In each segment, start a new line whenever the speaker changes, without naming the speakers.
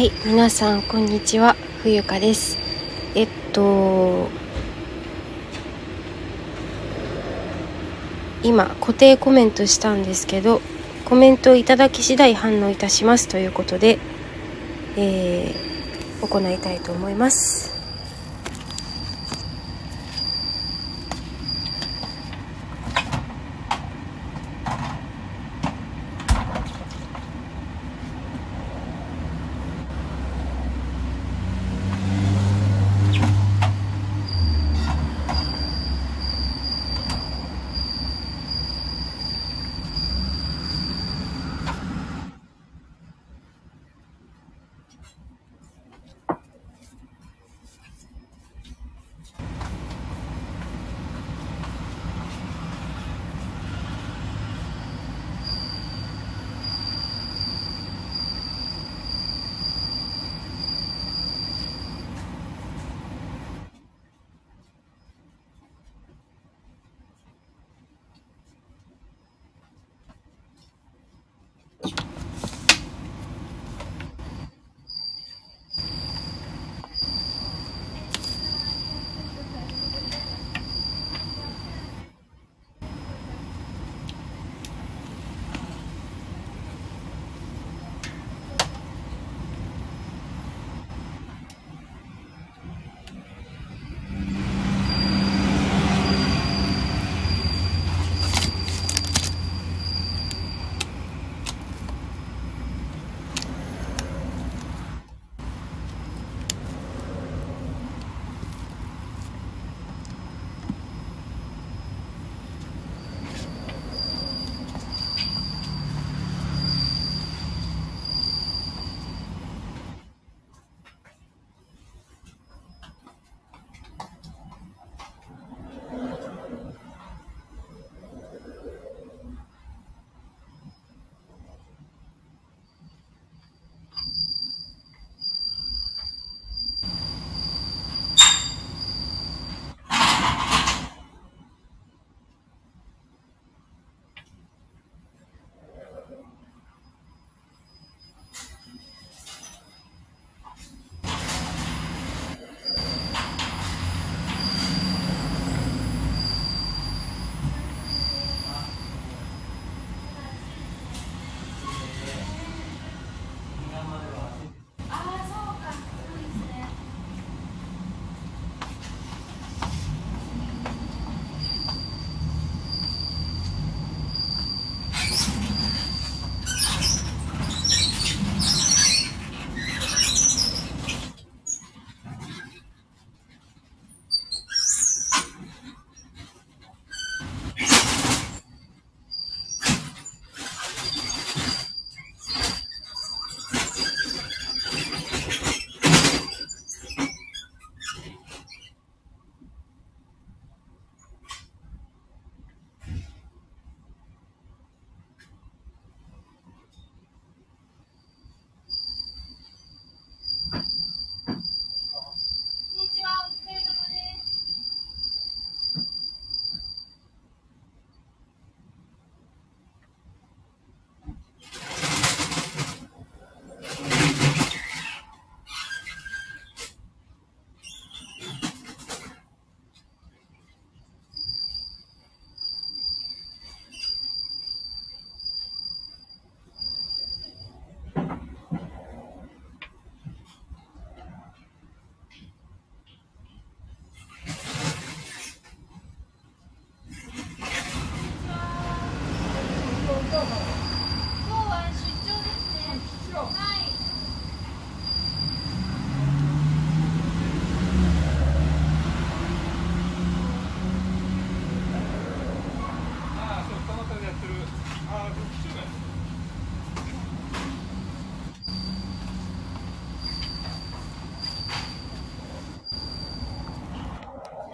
はい、皆さん、こんにちは。冬香です。えっと、今、固定コメントしたんですけど、コメントをいただき次第反応いたしますということで、えー、行いたいと思います。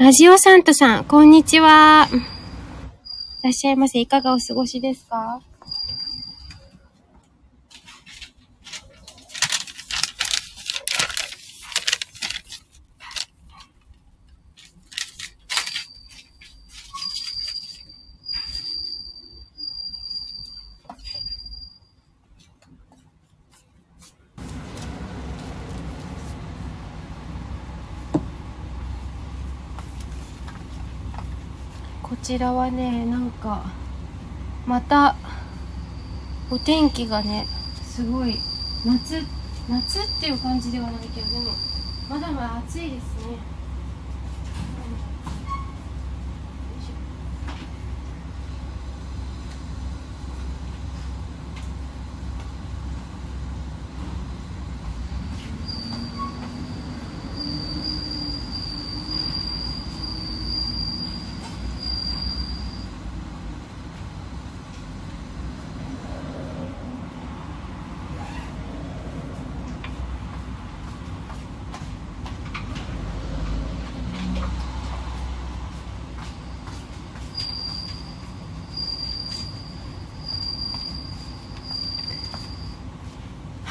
ラジオサンタさん、こんにちは。いらっしゃいませ。いかがお過ごしですか？ちらはねなんかまたお天気がねすごい夏夏っていう感じではないけどでもまだまだ暑いですね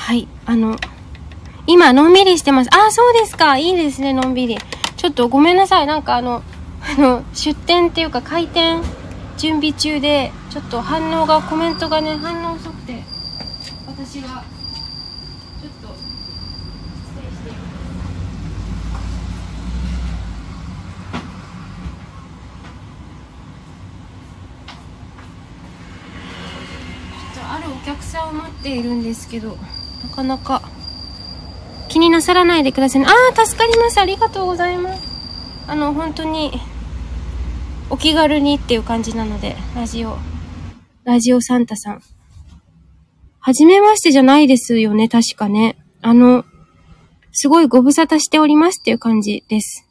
はい、あの、今、のんびりしてます。あ、そうですか。いいですね、のんびり。ちょっとごめんなさい。なんかあの、あの、出店っていうか開店準備中で、ちょっと反応が、コメントがね、反応遅くて、私が、ちょっと、失礼してちょっとあるお客さんを待っているんですけど、かなか気になさらないでくださいね。ああ、助かります。ありがとうございます。あの、本当に、お気軽にっていう感じなので、ラジオ、ラジオサンタさん。はじめましてじゃないですよね、確かね。あの、すごいご無沙汰しておりますっていう感じです。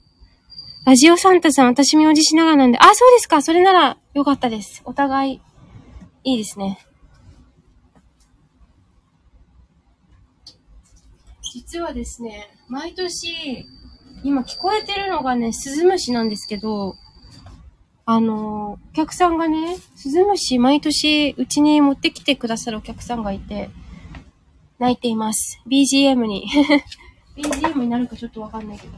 ラジオサンタさん、私名字しながらなんで、あ、そうですか。それならよかったです。お互い、いいですね。実はですね、毎年、今聞こえてるのがね、スズムシなんですけど、あの、お客さんがね、スズムシ毎年うちに持ってきてくださるお客さんがいて、泣いています。BGM に。BGM になるかちょっとわかんないけど。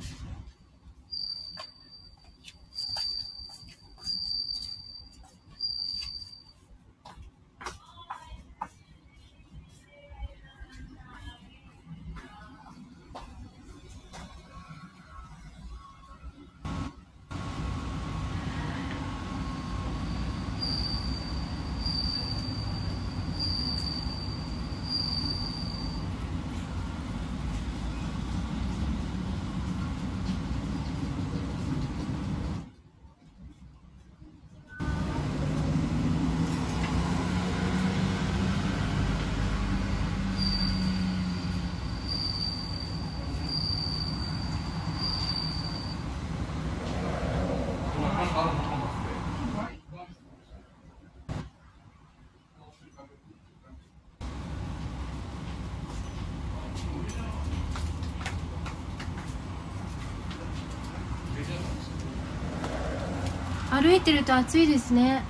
歩いてると暑いですね、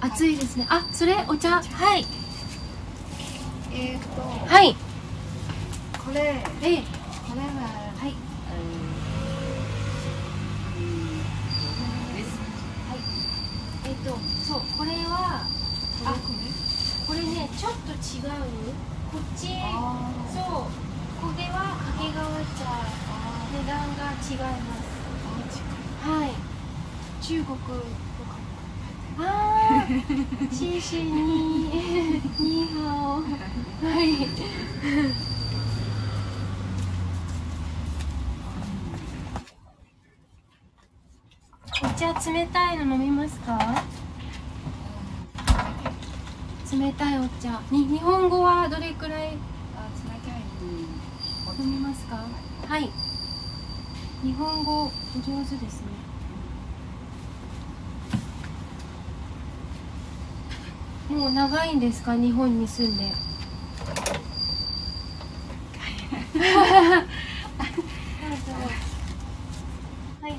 えー、暑いですね。あそれお茶。はい。
えっ、ー、と。
はい。
これ。え
こ
れは
はい。えっ、ー、とそうこれはあこれねちょっと違う。こっちそう。これは掛川茶。値段が違いますはい。中国とかああシーシーにニーハオはい。お茶冷たいの飲みますか？冷たいお茶。に日本語はどれくらい？飲みますか？はい日本語お上手ですね。もう長いんですか？日本に住んではい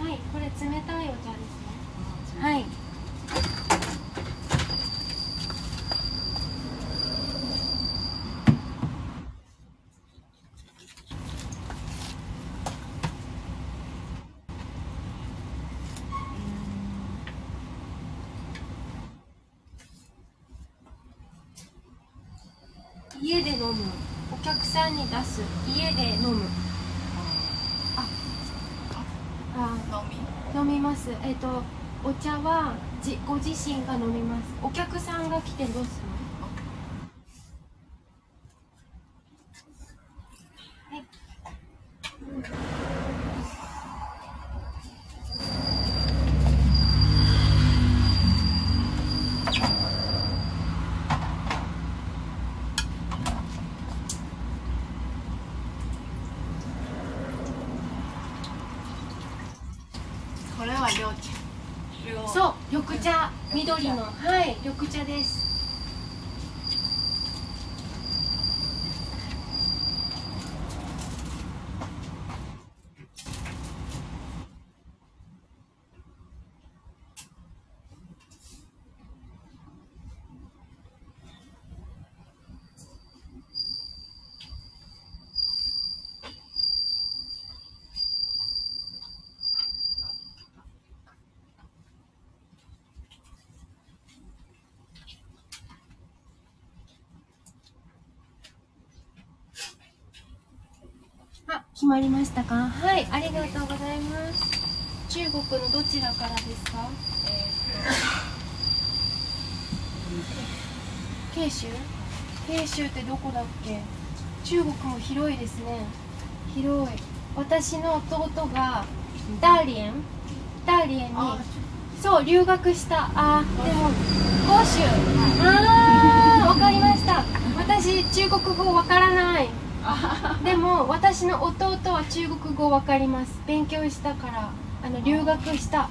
はいこれ冷たいお茶ですねはい家で飲むお客さんに出す家で飲むああ
飲み
飲みますえっ、とお茶はじご自身が飲みます。お客さんが来てどうするのはい
これは両茶両
そう緑茶緑のはい緑茶ですあ決まりましたか？はいありがとうございます。中国のどちらからですか？慶州？慶州ってどこだっけ？中国も広いですね。広い。私の弟がダーリエン。ダーリエンに
あ
そう留学した。あーでも広州。あーわかりました。私中国語わからない でも私の弟は中国語わかります。勉強したからあの留学した。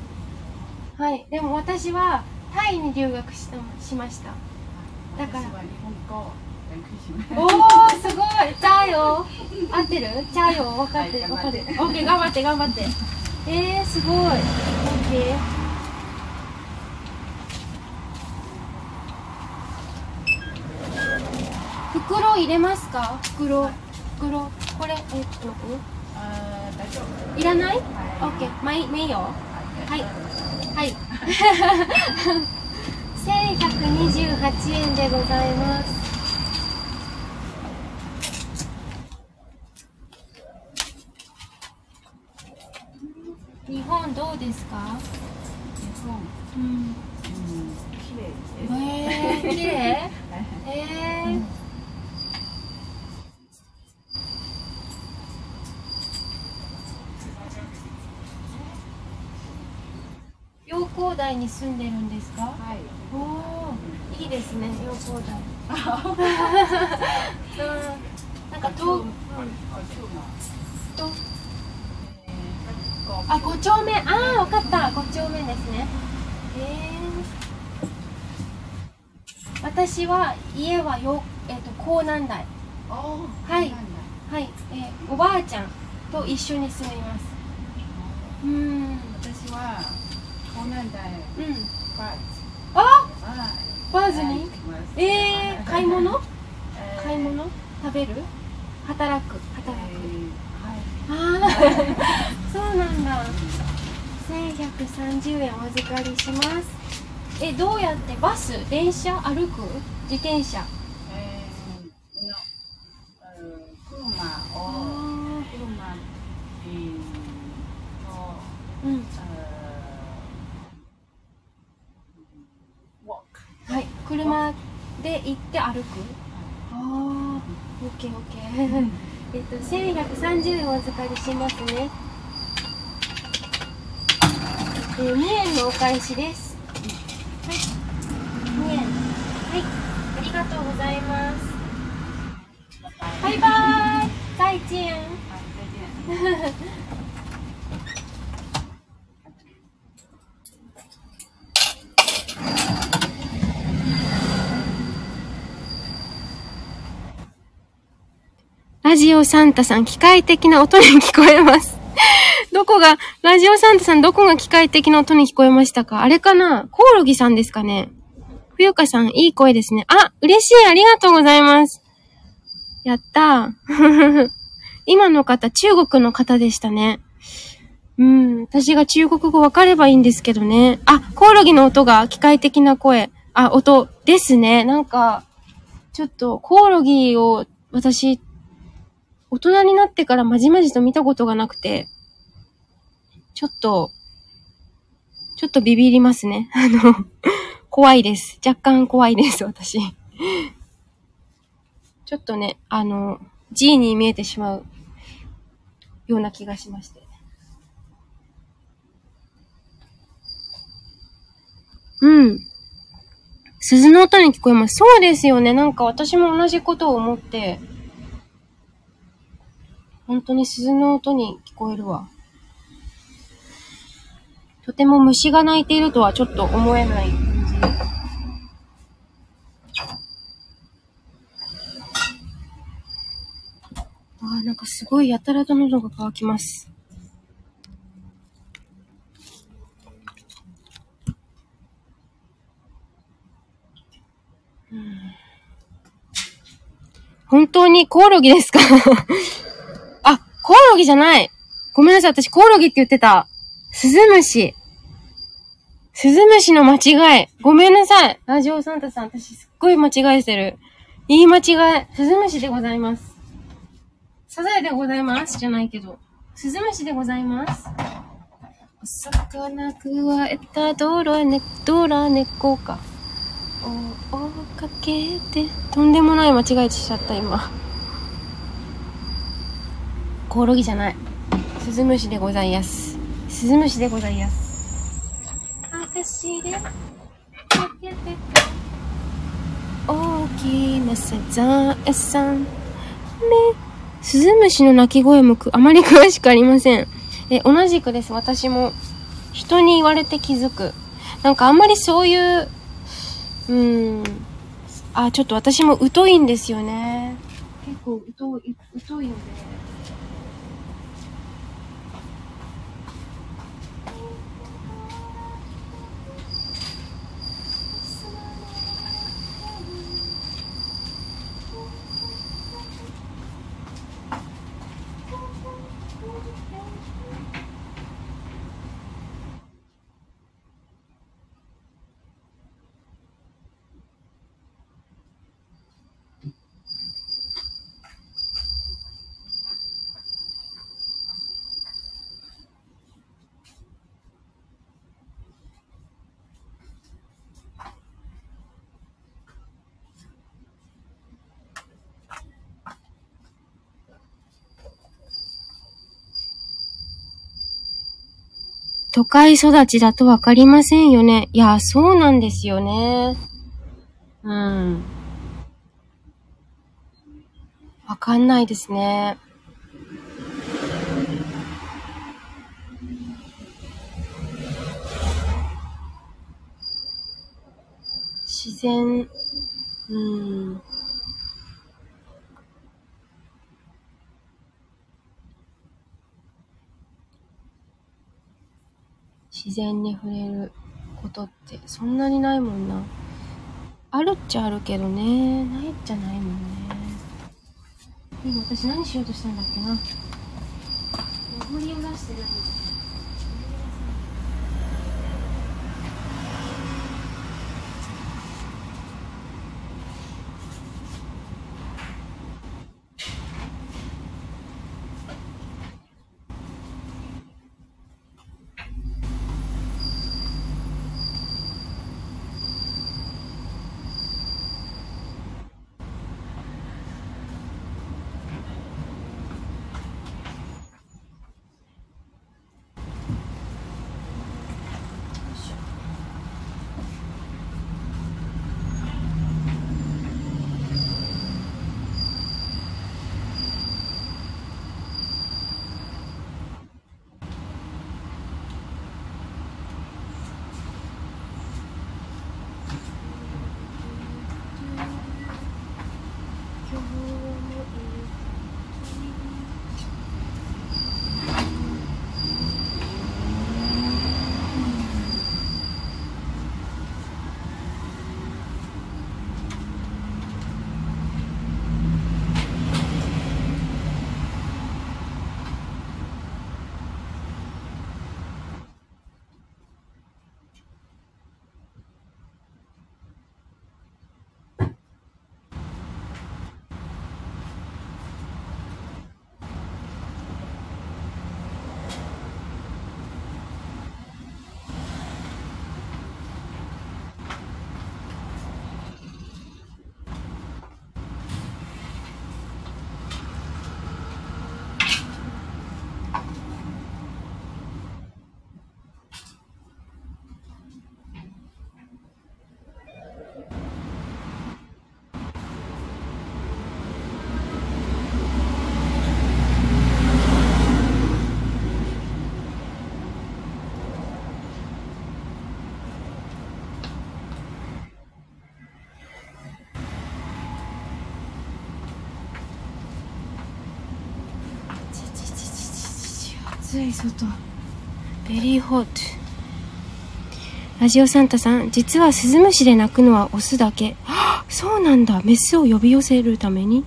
はい。でも私はタイに留学したしました。だからおおすごい。チャーよ合ってる？チャーよ分かってる？
はい
分かってる
頑張って。
オッケー頑張って頑張って。えー、すごい。オッケー袋入れますか？袋袋。これえっと
あー大丈夫。
いらない？オ
はい。
ッケー。まあいい。まあい。いよはいはい 1128円でございます。日本どうですか？
日本。
うん。
うん。綺麗です。
えー、綺麗？えー、陽光台に住んでるんですか？
はい。
おおいいですね陽光台。うん。なんか
東
ととあ五丁目。ああわかった。五丁目ですね。えー、私は家はよえっ、と江南台。はい。はい、えーおばあちゃんと一緒に住みます。うー。ん。
私は
うん。
バ
あ
は
バーズに？えー、買い物？買い
い
物？食べる？働く？働く？
はい。
ああそうなんだ。1130円お預かりします。えどうやってバス？電車？歩く？自転車？
えーのうん車
あ
を車えー。の
ーうん
ウォーク
はい車で行って歩く。ああオッケーオッケー。えっと1130円お預かりしますね。えー、2円のお返しです。はい。2円はい。ありがとうございます。バイバーイ。再见
はい再见
ラジオサンタさん、機械的な音に聞こえます。どこが、ラジオサンタさん、どこが機械的な音に聞こえましたか？あれかな？コオロギさんですかね？冬香さん、いい声ですね。あ、嬉しい、ありがとうございます。やったー。今の方、中国の方でしたね。うん、私が中国語わかればいいんですけどね。あ、コオロギの音が機械的な声。あ、音ですね。なんか、ちょっと、コオロギを私、大人になってからまじまじと見たことがなくて、ちょっと、ちょっとビビりますね。あの、怖いです。若干怖いです、私。ちょっとね、あの、G に見えてしまうような気がしまして。うん。鈴の音に聞こえます。そうですよね。なんか私も同じことを思って、本当に鈴の音に聞こえるわ。とても虫が鳴いているとはちょっと思えない感じ。あーなんかすごいやたらと喉が渇きます。本当にコオロギですか、コオロギじゃない。ごめんなさい。私コオロギって言ってた。スズムシ。スズムシの間違い。ごめんなさい。ラジオサンタさん。私すっごい間違えてる。言い間違い。スズムシでございます。サザエでございます。じゃないけど。スズムシでございます。お魚くわえたドラネ、ドラ猫か。お追っかけて。とんでもない間違えしちゃった、今。コオロギじゃない。スズムシでございやす。スズムシでございやす。私で、かけて。大きなサザエさん。め、スズムシの鳴き声もく、あまり詳しくありません。え、同じくです。私も。人に言われて気づく。なんかあんまりそういう、うーん。あ、ちょっと私も疎いんですよね。結構疎い、疎いので。都会育ちだとわかりませんよね。いや、そうなんですよね。うん。わかんないですね。自然、うん。自然に触れることってそんなにないもんな。あるっちゃあるけどね。ないっちゃないもんね。今私何しようとしたんだっけな。おごりを出してないんだ。暑い外。ベリーホット。ラジオサンタさん実はスズムシで鳴くのはオスだけ。そうなんだ。メスを呼び寄せるために。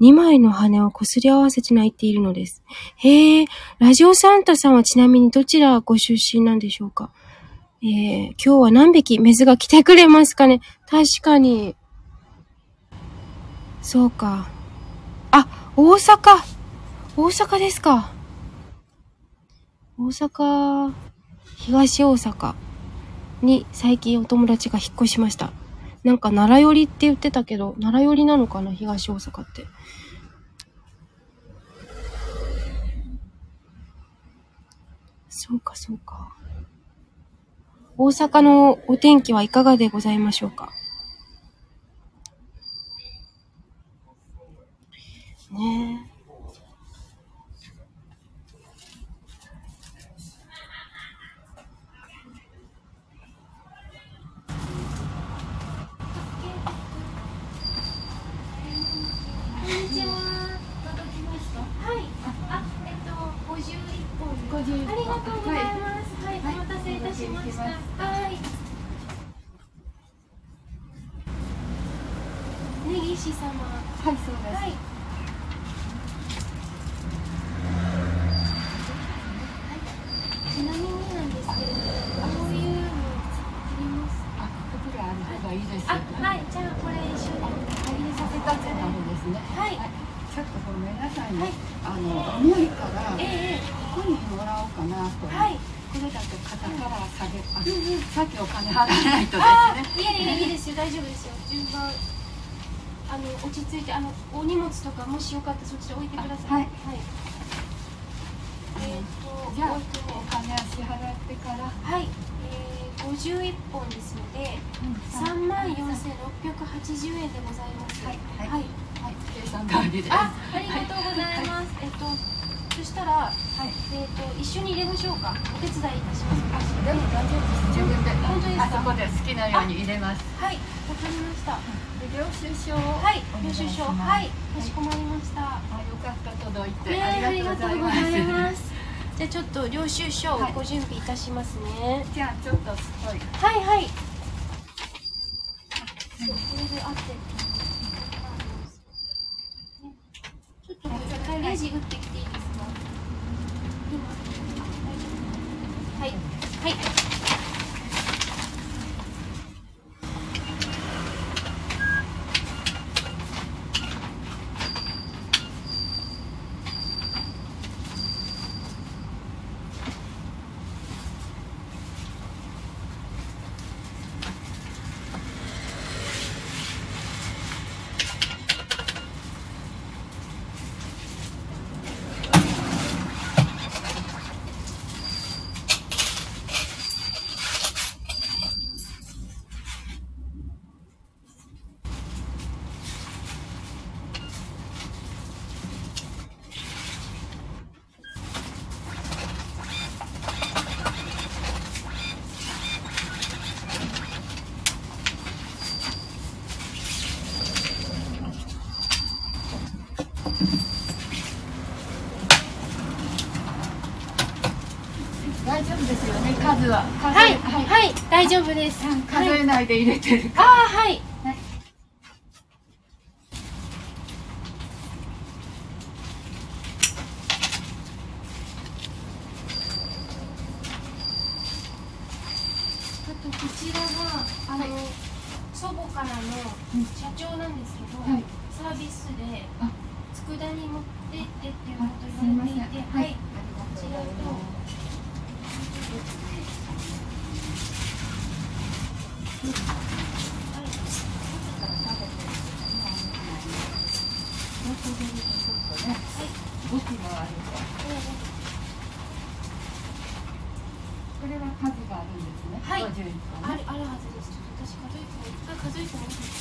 2枚の羽をこすり合わせて鳴いているのです。へえ。ラジオサンタさんはちなみにどちらご出身なんでしょうか？えー、今日は何匹メスが来てくれますかね？確かに。そうか。あ、大阪。大阪ですか。大阪、東大阪に最近お友達が引っ越しました。なんか奈良寄りって言ってたけど、奈良寄りなのかな東大阪って。そうか、そうか。大阪のお天気はいかがでございましょうか？ねえ。ありがとうござい。ます。はい、お待たせい。たしました。
はい。
根岸様。
はい、そうです。
はい。ちなみになんですけれど、こうい。うのあります。
あ、こちらある方がい。い。です。
あ、はい、じゃあこれ一緒に入れさせただき
二つな
ます。
のですね。
はい。
ちょっとごめんなさい。ね。
はい。
あの重い。から
えええ
こにもらおうかなと。
え、はい。
これだと肩から下げ、あ、
うんうん。
さっきお金払わないと
あ
ですね。
ーいやいやいいですよ。大丈夫ですよ。順番。あの落ち着いてあのお荷物とかもしよかったらそっちで置いてください。
あはい。
えっ、と
じゃあお金は支払ってから。
はい。えー、51本ですので3万4680円でございます。
はい。はい。
はい、
はい、計算代わりです。
あありがとうございます、えっとそしたら、
はい。
えっと一緒に入れましょうかお手伝いいたします
あ、でも大丈夫です。自分で。
本当ですか？
あそこで好きなように入れます。
はいわかりました
で領収書を
はい領収書はいかしこまりました、
あ、よかった届いて、
ね
ありがとうございます。
じゃあちょっと領収書を
はい
ご準備いたしますね。
じゃあちょっとすごい。
はいはい。そうこれで合ってる。ちょっと一回レジ打ってきていいですか。今。はい。はい。
大丈夫ですよね、数は。数
はい。
はい。
はい。大丈夫です。
数えないで入れてる。
ああ、はい。
はい
あとこちらがあの、祖母からの社長なんですけど、
はい
サービスで
あ
佃煮持ってってっていうこ
あ
と言われていて。はい、こちらと
これは数があるんですね。
はい。あるあるはずです。ちょっと私数えても一回数えてもい。い。ですか。
はい。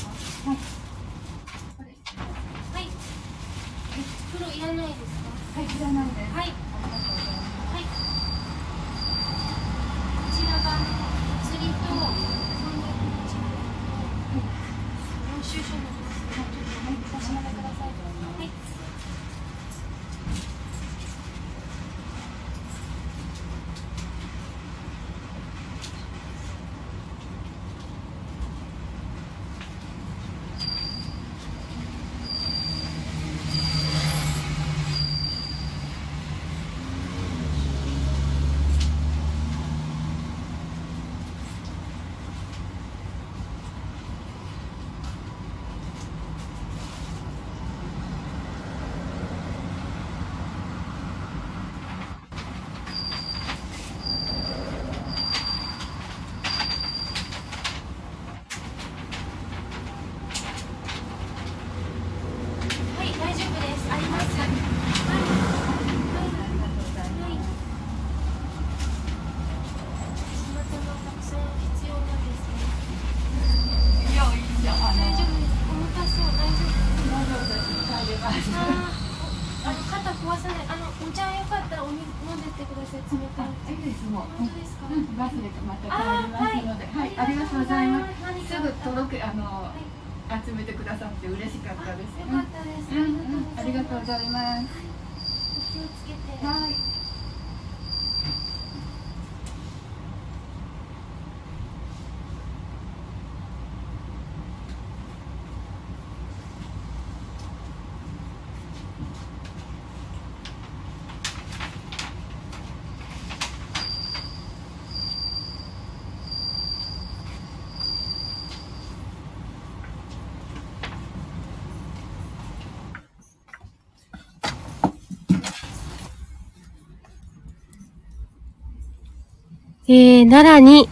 えー、奈良に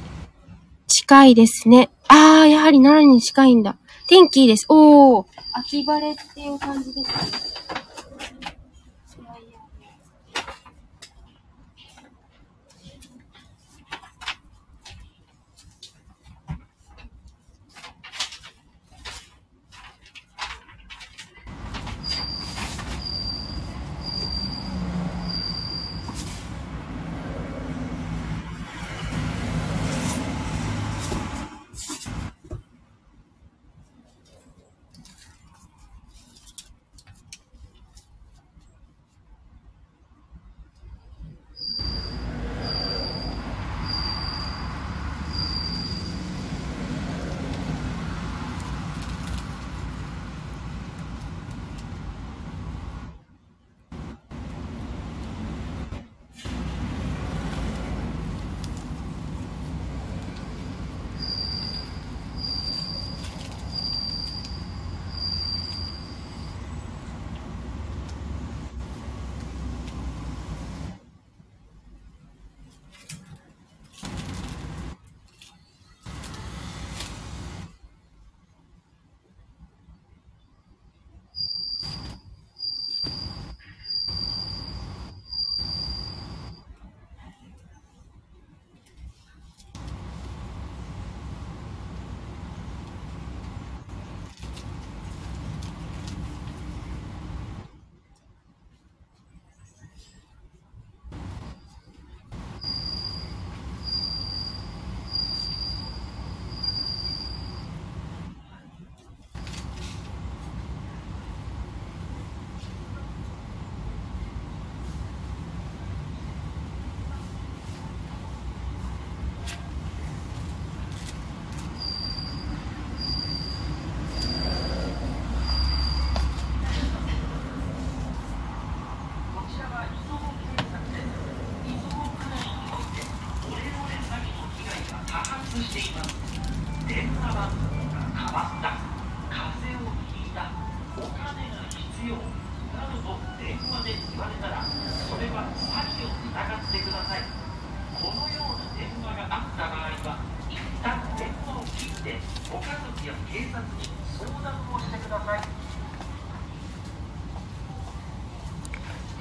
近いですね。あー、やはり奈良に近いんだ。天気いいです。おー、秋晴れっていう感じです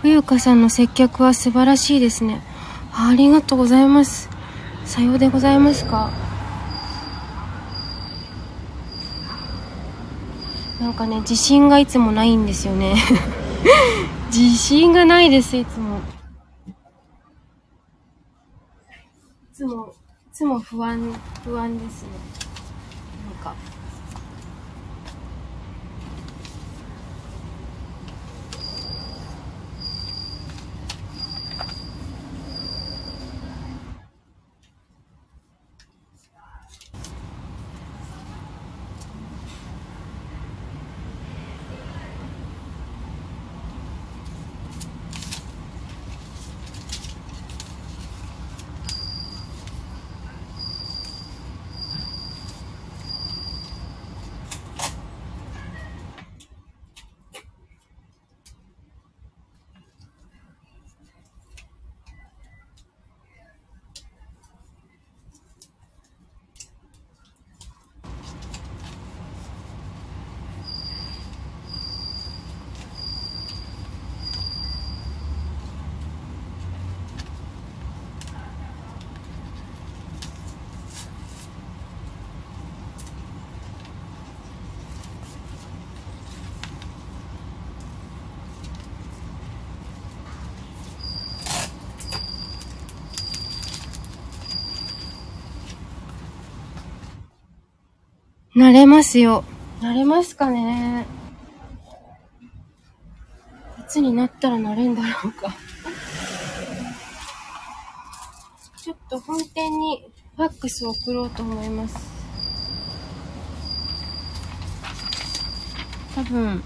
冬香さんの接客は素晴らしいですね。あありがとうございます。さようでございますか。なんかね、自信がいつもないんですよね。自信がないです、いつも。いつも、いつも不安、不安ですね。慣れますよ。慣れますかねいつになったら慣れんだろうか。ちょっと本店にファックスを送ろうと思います。多分、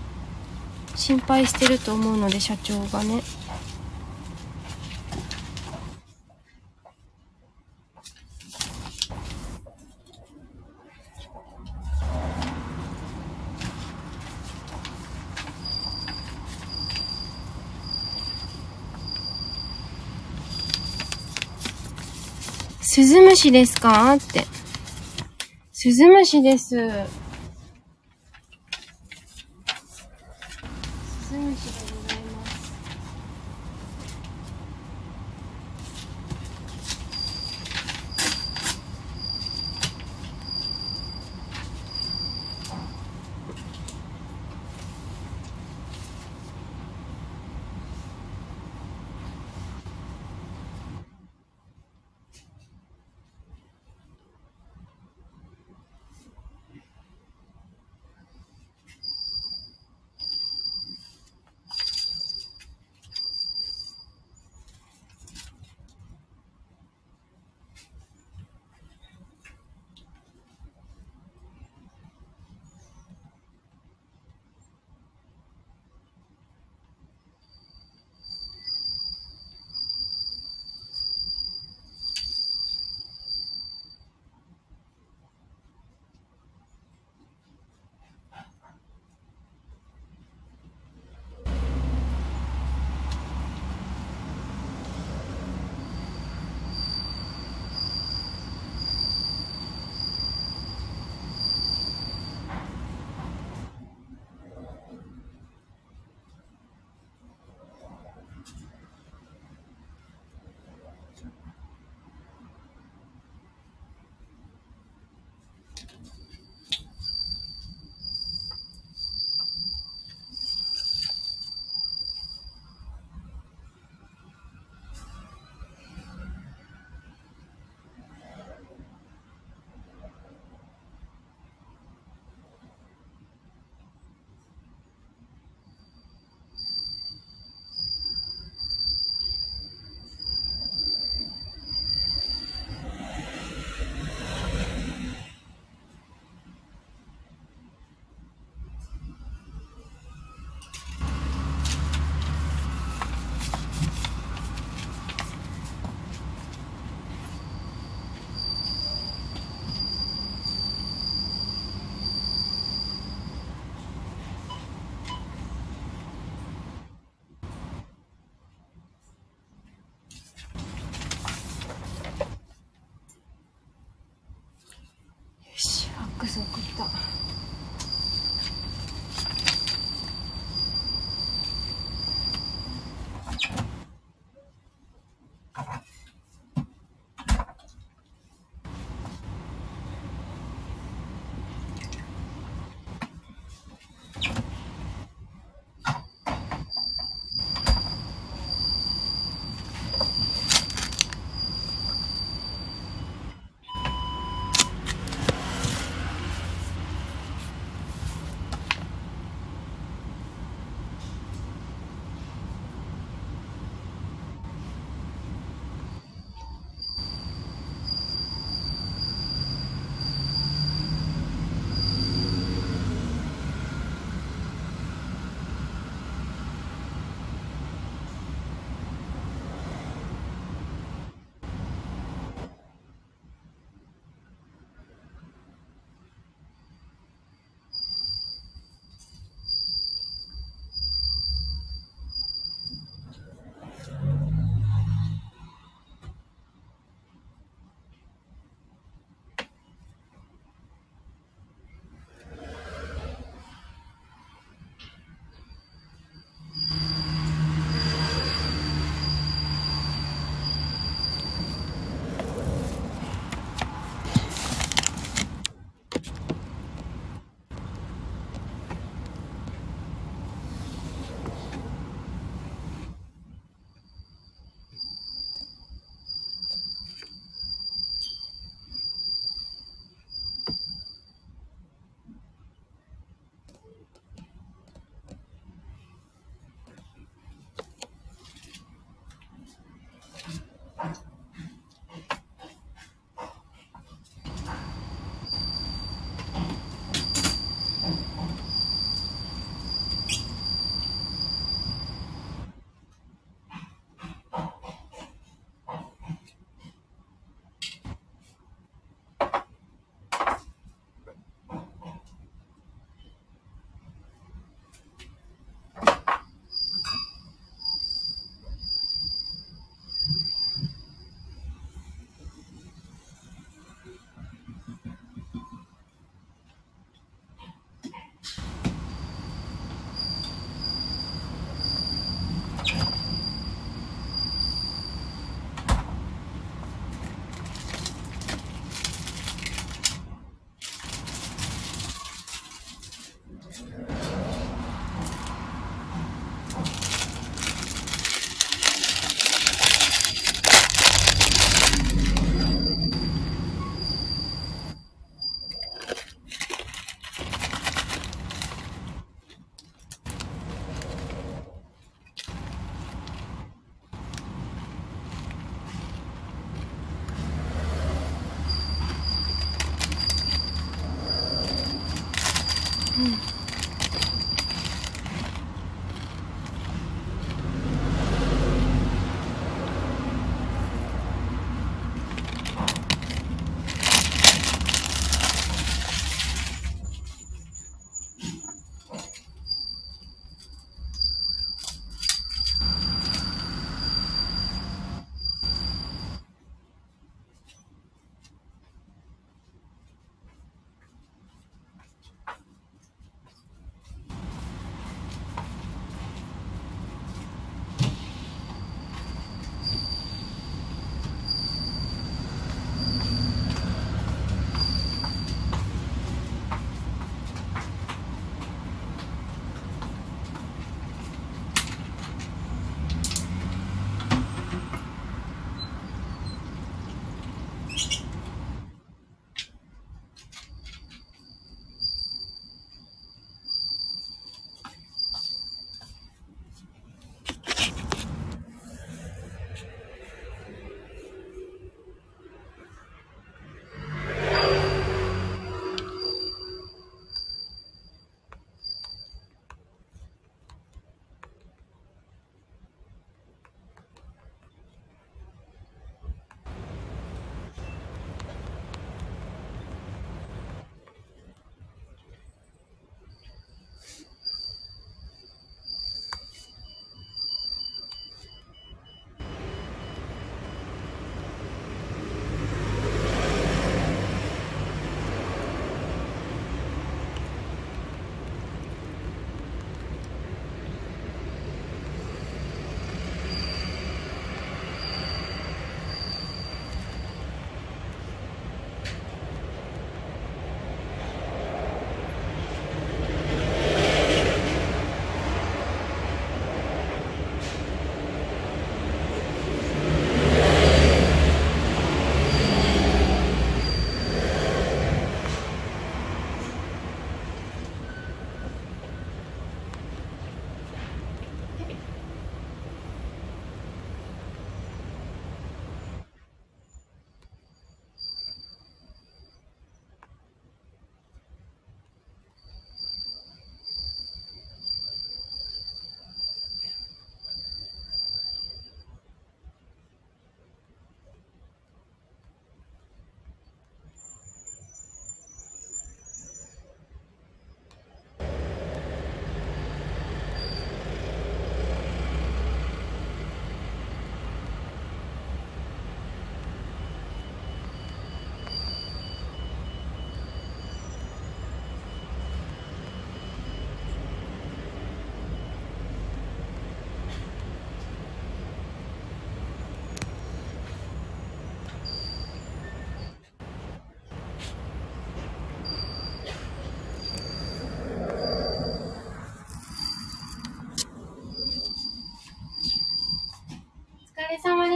心配してると思うので、社長がね。スズムシですか？って。スズムシです。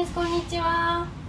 です。こんにちは。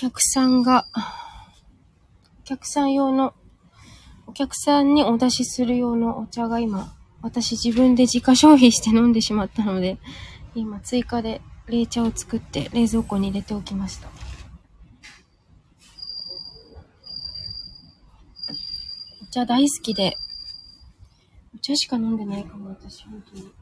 客さんが、お客さん用の、お客さんにお出しする用のお茶が今、私自分で自家消費して飲んでしまったので、今追加で冷茶を作って冷蔵庫に入れておきました。お茶大好きで、お茶しか飲んでないかも、私、本当に。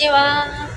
ちは。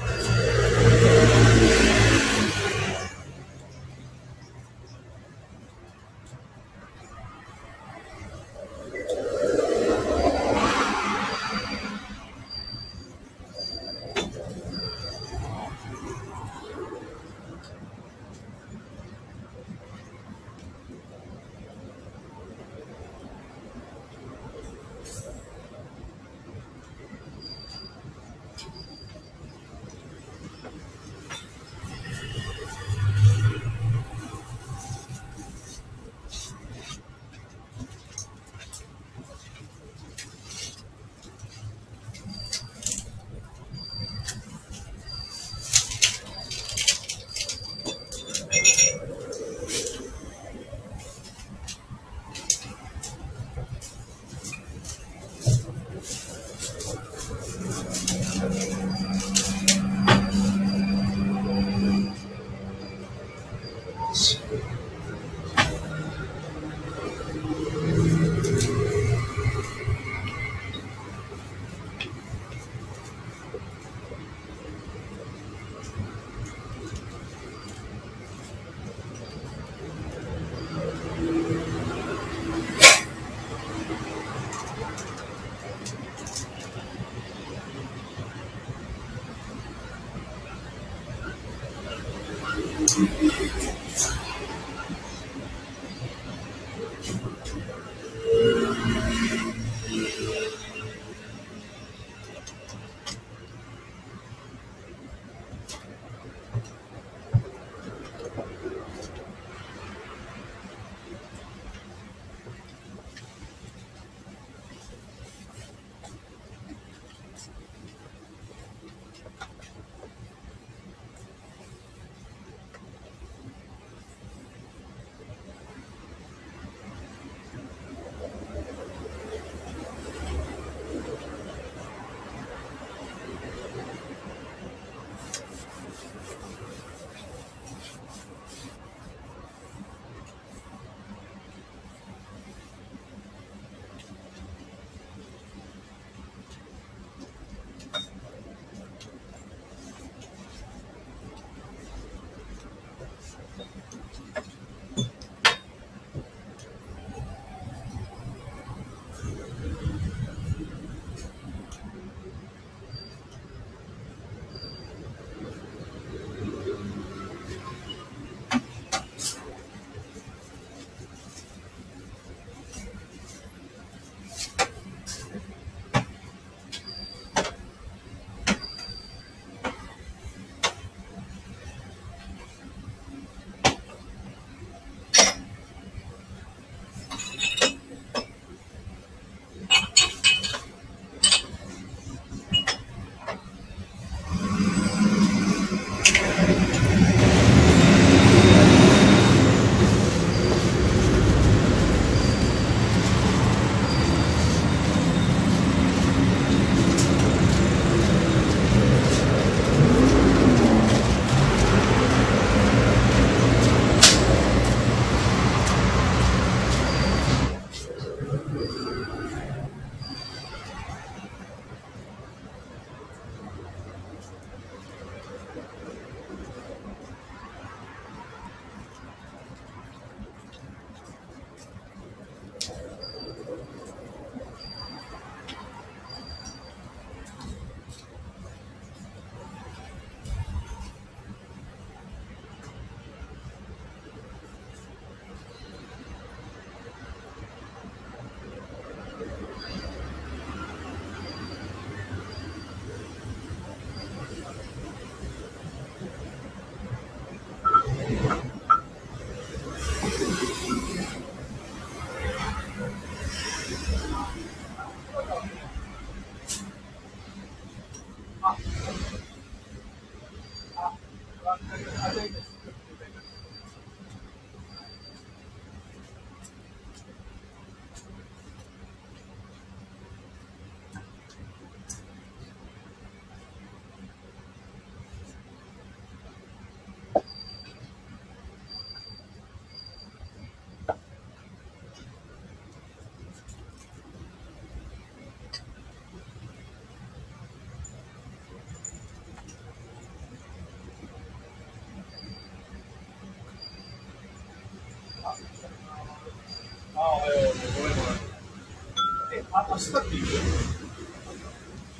明日っていう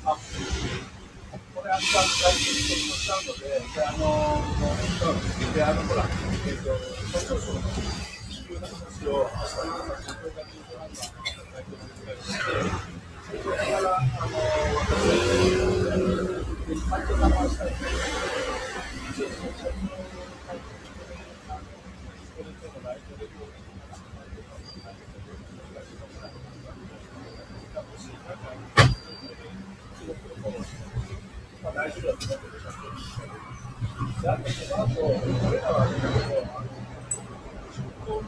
あ、これ明日、来週に取りしたので、で、あの、うん、で、あの、ほら、えっ、と、社長賞の支給の話を、明日の朝、社長が聞いてなんだ、内藤の手伝いして、それから、あの、私、会長さんも明日に、一応、その社長の会長それともライトレコードまあ、大丈夫だと思ってるで、あと、その後、俺らは、出向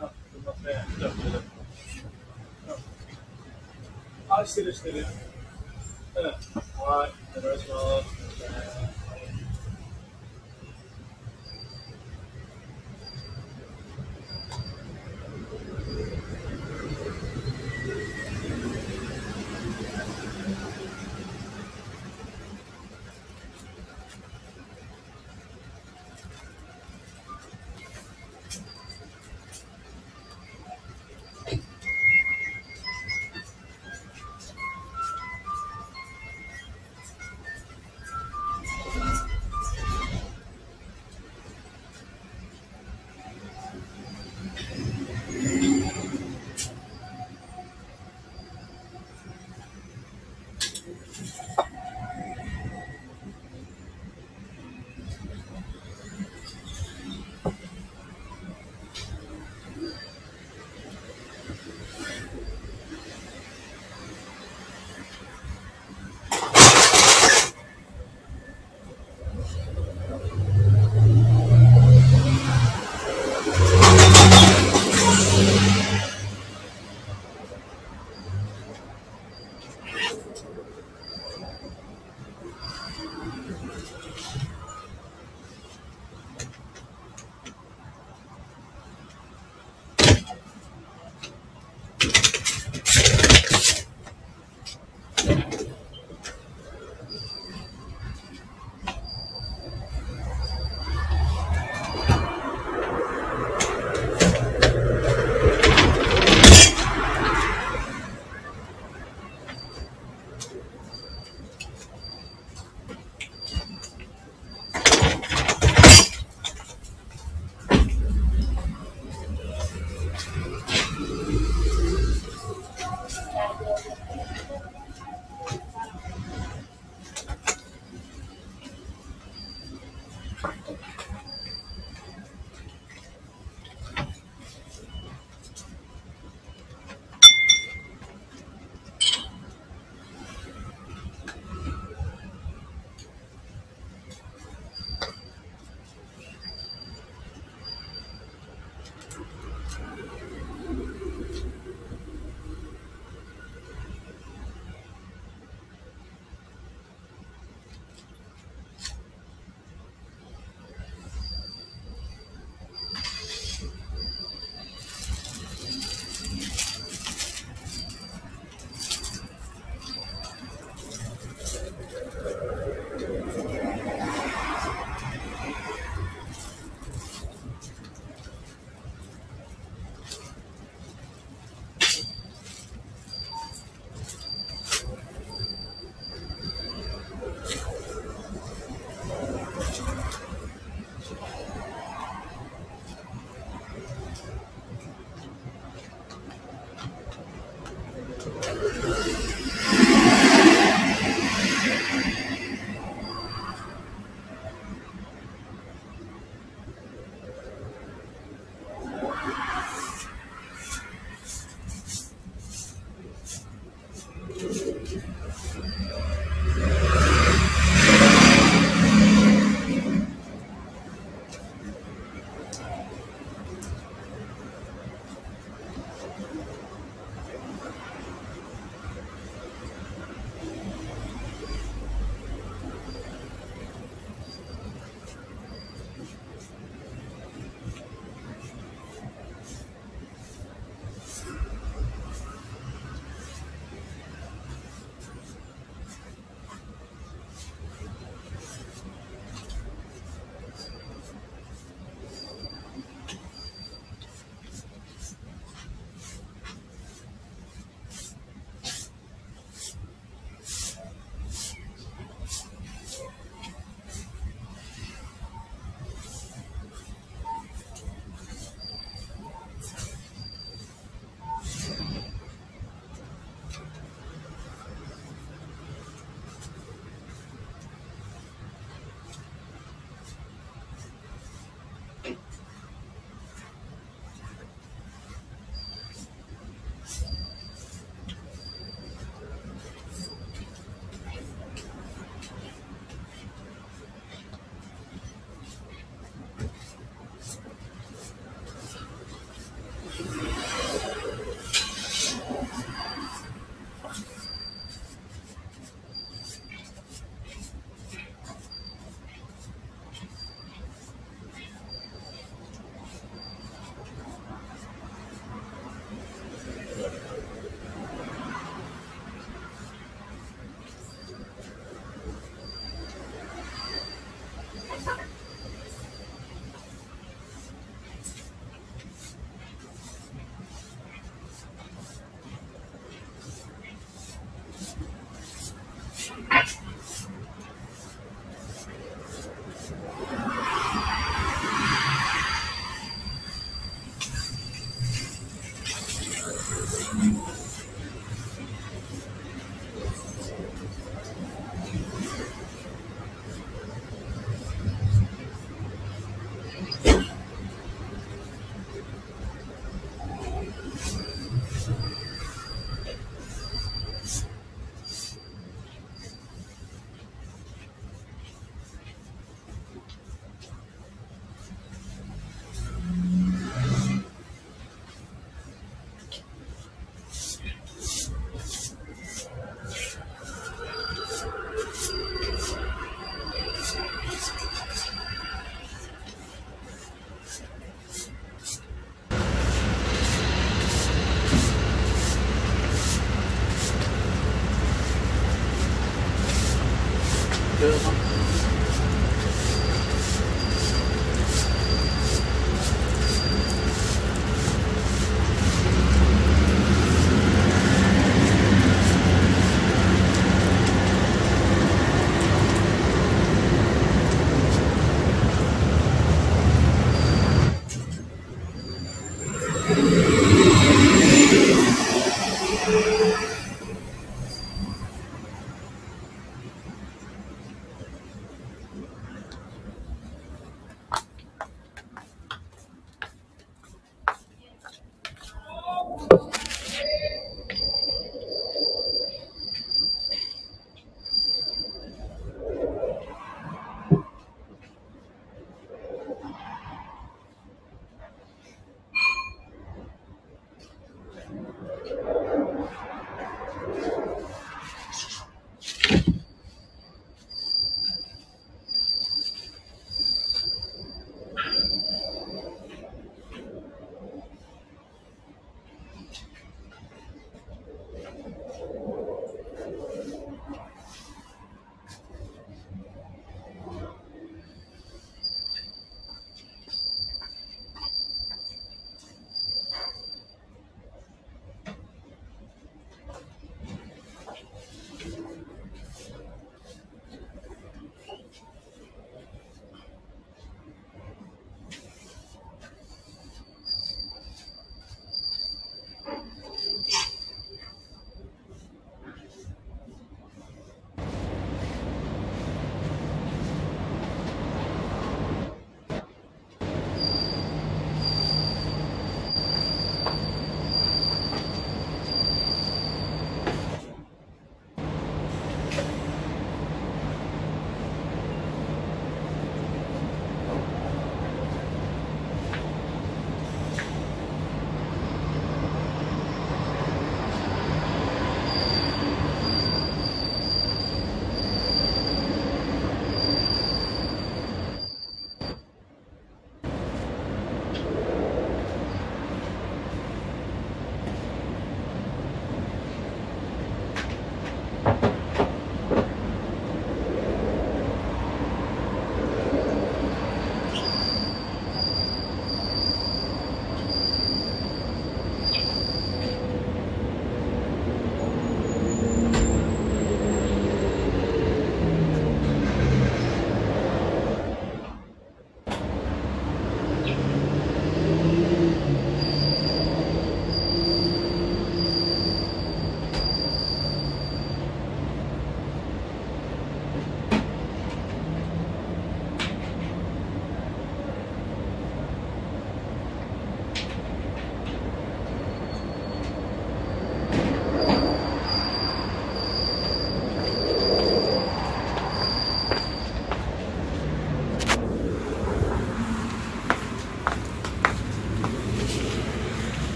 あ、すみません。じゃあ、それであ、してる、してる。うん。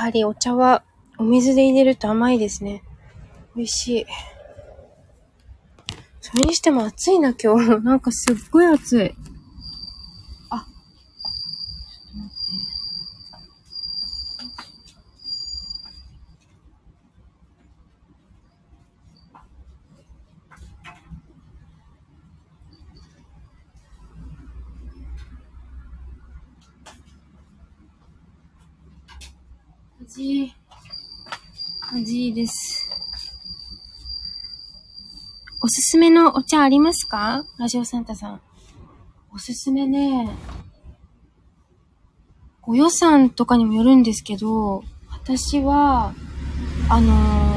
は
りお茶はお水で入れると甘いですね。美味しい。それにしても暑いな、今日。なんかすっごい暑い。あ。ちょっと待って。味いい。味いいです。おすすめのお茶ありますか？ラジオサンタさん。おすすめね。ご予算とかにもよるんですけど、私は、あのー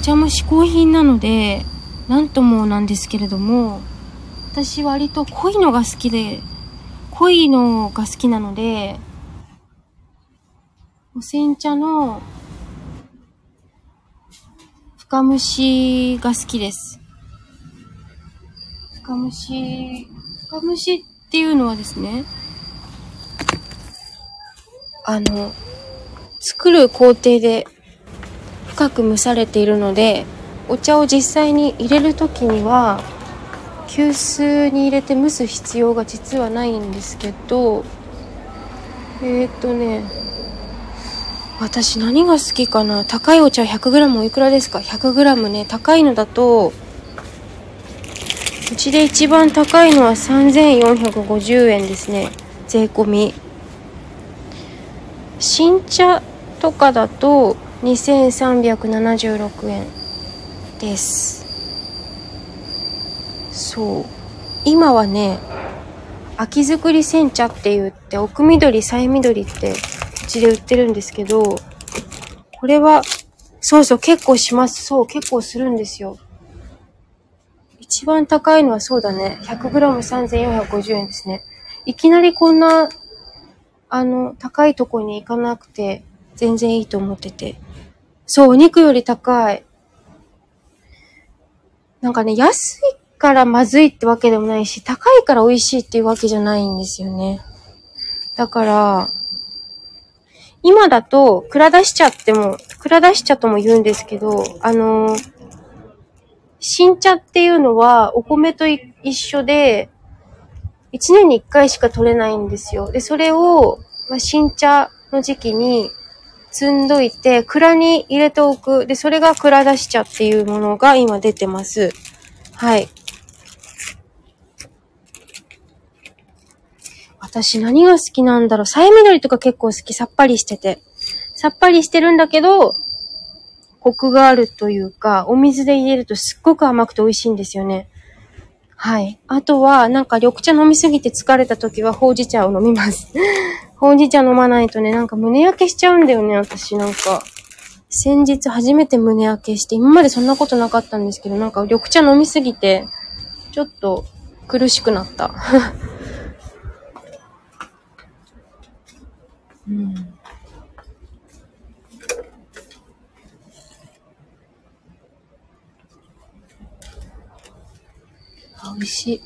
お茶も嗜好品なので、なんともなんですけれども、私割と濃いのが好きで、濃いのが好きなので、お煎茶の深蒸しが好きです。深蒸し、深蒸しっていうのはですね、あの、作る工程で深く蒸されているので、お茶を実際に入れるときには、急須に入れて蒸す必要が実はないんですけど、えー、っとね、私何が好きかな？高いお茶 100g おいくらですか ?100g ね、高いのだと、うちで一番高いのは3450円ですね。税込み。新茶とかだと2376円です。そう。今はね、秋作り煎茶って言って、奥緑、さえ緑って、うちで売ってるんですけど、これは、そうそう、結構します。そう、結構するんですよ。一番高いのはそうだね。100g3450 円ですね。いきなりこんな、あの、高いとこに行かなくて、全然いいと思ってて。そう、お肉より高い。なんかね、安いからまずいってわけでもないし、高いから美味しいっていうわけじゃないんですよね。だから、今だと、蔵出し茶っても、蔵出し茶とも言うんですけど、あのー新茶っていうのはお米と一緒で、一年に一回しか取れないんですよ。で、それを、まあ、新茶の時期に積んどいて、蔵に入れておく。で、それが蔵出し茶っていうものが今出てます。はい。私何が好きなんだろう。さえ緑とか結構好き。さっぱりしてて。さっぱりしてるんだけど、コクがあるというか、お水で入れるとすっごく甘くて美味しいんですよね。はい。あとは、なんか緑茶飲みすぎて疲れた時はほうじ茶を飲みます。ほうじ茶飲まないとね、なんか胸焼けしちゃうんだよね、私なんか。先日初めて胸開けして、今までそんなことなかったんですけど、なんか緑茶飲みすぎて、ちょっと苦しくなった。うん。美味しい。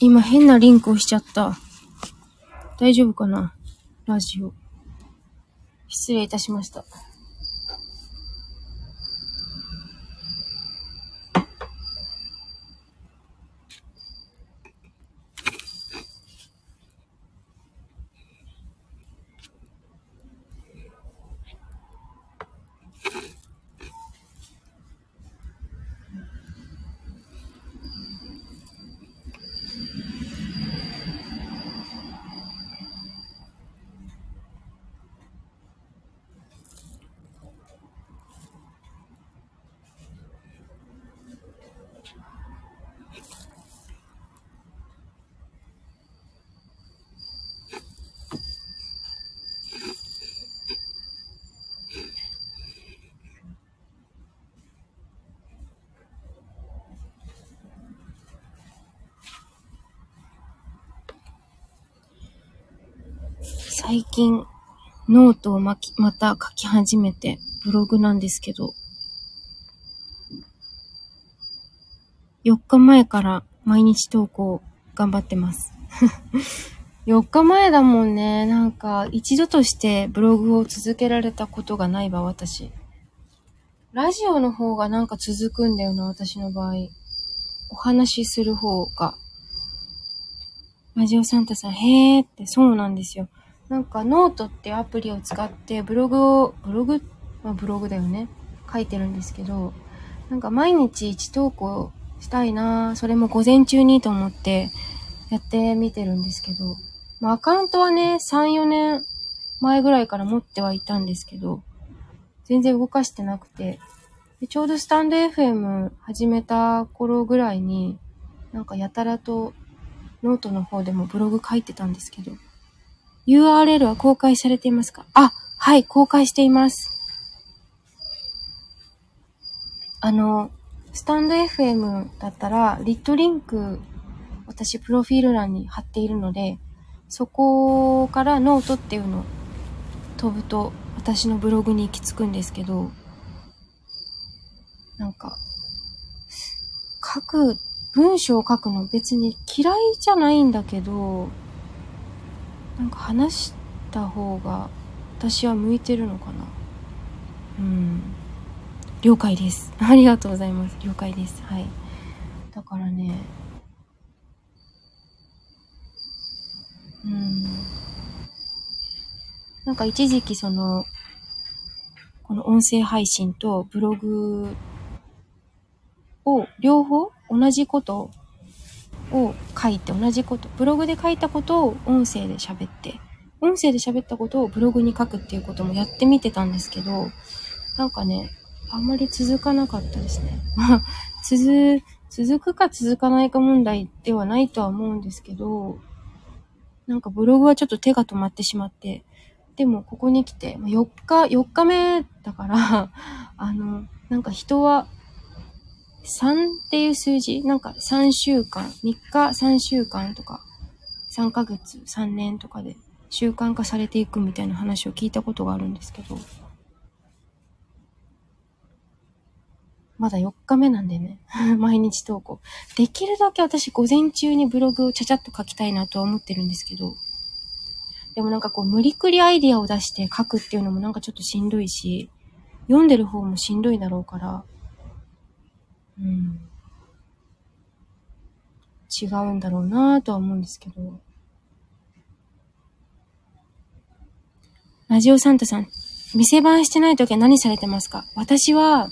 今変なリンクをしちゃった。大丈夫かな？ラジオ。失礼いたしました。最近、ノートをまき、また書き始めて、ブログなんですけど、4日前から毎日投稿頑張ってます。4日前だもんね。なんか、一度としてブログを続けられたことがないわ、私。ラジオの方がなんか続くんだよな、私の場合。お話しする方が。ラジオサンタさん、へーってそうなんですよ。なんかノートってアプリを使ってブログを、ブログ、まあブログだよね。書いてるんですけど、なんか毎日1投稿したいな。それも午前中にと思ってやってみてるんですけど、まあアカウントはね、3、4年前ぐらいから持ってはいたんですけど、全然動かしてなくて、でちょうどスタンド FM 始めた頃ぐらいに、なんかやたらとノートの方でもブログ書いてたんですけど、URL は公開されていますか？あ、はい、公開しています。あの、 stand.fm だったら、 lit.link、私、プロフィール欄に貼っているので、そこからノートっていうの飛ぶと、私のブログに行き着くんですけど、なんか、書く、文章を書くの別に嫌いじゃないんだけど、なんか話した方が私は向いてるのかな？うん。了解です。ありがとうございます。了解です。はい。だからねうん。なんか一時期そのこの音声配信とブログを両方同じことを書いて同じこと、ブログで書いたことを音声で喋って、音声で喋ったことをブログに書くっていうこともやってみてたんですけど、なんかね、あんまり続かなかったですね。続、続くか続かないか問題ではないとは思うんですけど、なんかブログはちょっと手が止まってしまって、でもここに来て、4日、4日目だから、あの、なんか人は3っていう数字？なんか3週間、3日3週間とか、3ヶ月、3年とかで習慣化されていくみたいな話を聞いたことがあるんですけど、まだ4日目なんでね、毎日投稿。できるだけ私午前中にブログをちゃちゃっと書きたいなとは思ってるんですけど、でもなんかこう無理くりアイディアを出して書くっていうのもなんかちょっとしんどいし、読んでる方もしんどいだろうから、うん。違うんだろうなぁとは思うんですけど。ラジオサンタさん、店番してない時は何されてますか？私は、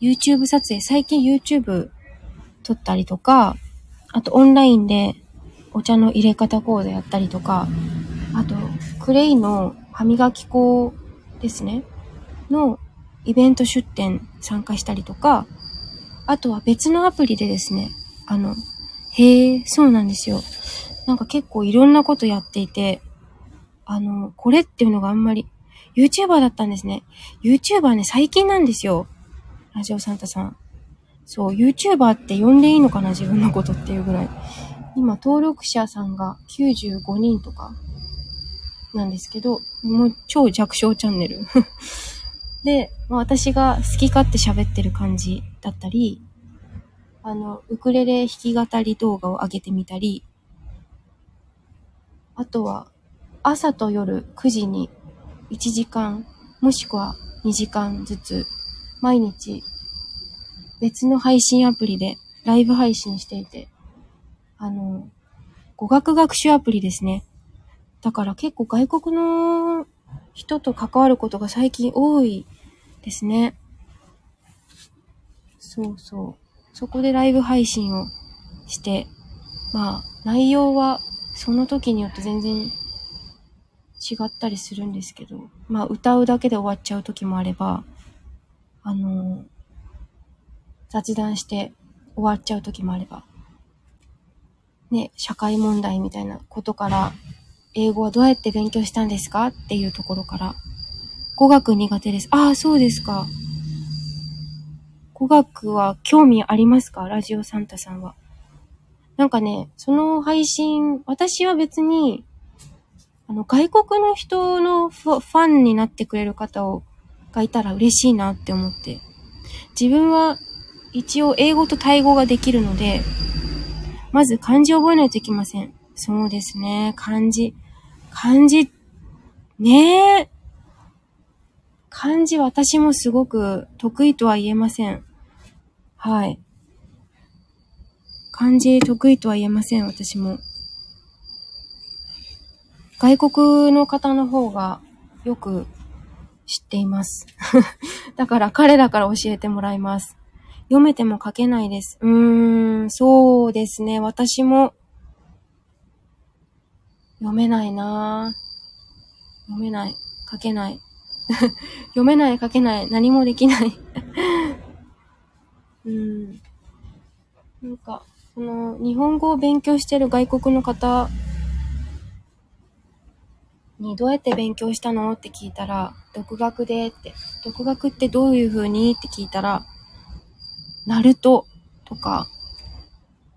YouTube 撮影、最近 YouTube 撮ったりとか、あとオンラインでお茶の入れ方講座やったりとか、あと、クレイの歯磨き粉ですね、のイベント出展参加したりとか、あとは別のアプリでですね、あの、へえ、そうなんですよ。なんか結構いろんなことやっていて、あの、これっていうのがあんまり、YouTuber だったんですね。YouTuber ね、最近なんですよ。ラジオサンタさん。そう、YouTuber って呼んでいいのかな自分のことっていうぐらい。今、登録者さんが95人とか、なんですけど、もう超弱小チャンネル。で、まあ、私が好き勝手喋ってる感じだったり、あの、ウクレレ弾き語り動画を上げてみたり、あとは、朝と夜9時に1時間、もしくは2時間ずつ、毎日、別の配信アプリでライブ配信していて、あの、語学学習アプリですね。だから結構外国の人と関わることが最近多いですね。そうそう。そこでライブ配信をして、まあ、内容はその時によって全然違ったりするんですけど、まあ、歌うだけで終わっちゃう時もあれば、あのー、雑談して終わっちゃう時もあれば、ね、社会問題みたいなことから、英語はどうやって勉強したんですかっていうところから、語学苦手です。ああ、そうですか。語学は興味ありますか？ラジオサンタさんは。なんかね、その配信、私は別に、あの、外国の人のファンになってくれる方を、がいたら嬉しいなって思って。自分は一応英語とタイ語ができるので、まず漢字を覚えないといけません。そうですね。漢字。漢字、ねえ。漢字私もすごく得意とは言えません。はい。漢字得意とは言えません、私も。外国の方の方がよく知っています。だから彼らから教えてもらいます。読めても書けないです。うーん、そうですね。私も読めないな。読めない。書けない。読めない、書けない、何もできない うん。なんか、その、日本語を勉強してる外国の方にどうやって勉強したのって聞いたら、独学でって、独学ってどういう風にって聞いたら、ナルトとか、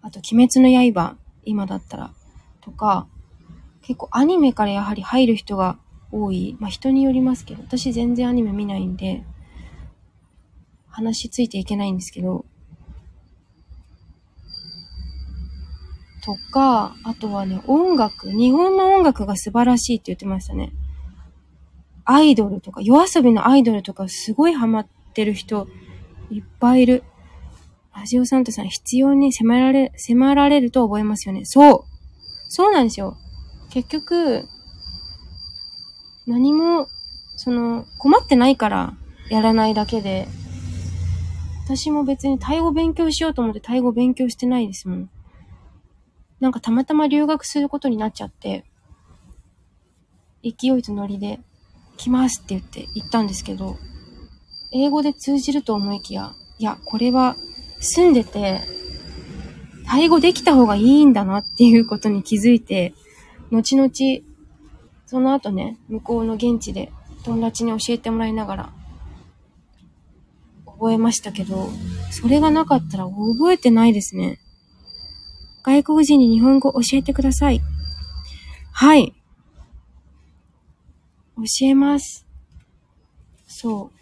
あと鬼滅の刃、今だったら、とか、結構アニメからやはり入る人が多い。まあ、人によりますけど、私全然アニメ見ないんで、話ついていけないんですけど、とか、あとはね、音楽、日本の音楽が素晴らしいって言ってましたね。アイドルとか、夜遊びのアイドルとかすごいハマってる人いっぱいいる。ラジオサンタさん必要に迫られ、迫られると覚えますよね。そう。そうなんですよ。結局、何も、その、困ってないからやらないだけで、私も別にタイ語勉強しようと思ってタイ語勉強してないですもん。なんかたまたま留学することになっちゃって、勢いとノリで、来ますって言って行ったんですけど、英語で通じると思いきや、いや、これは住んでて、タイ語できた方がいいんだなっていうことに気づいて、後々その後ね、向こうの現地で友達に教えてもらいながら、覚えましたけど、それがなかったら覚えてないですね。外国人に日本語教えてください。はい。教えます。そう。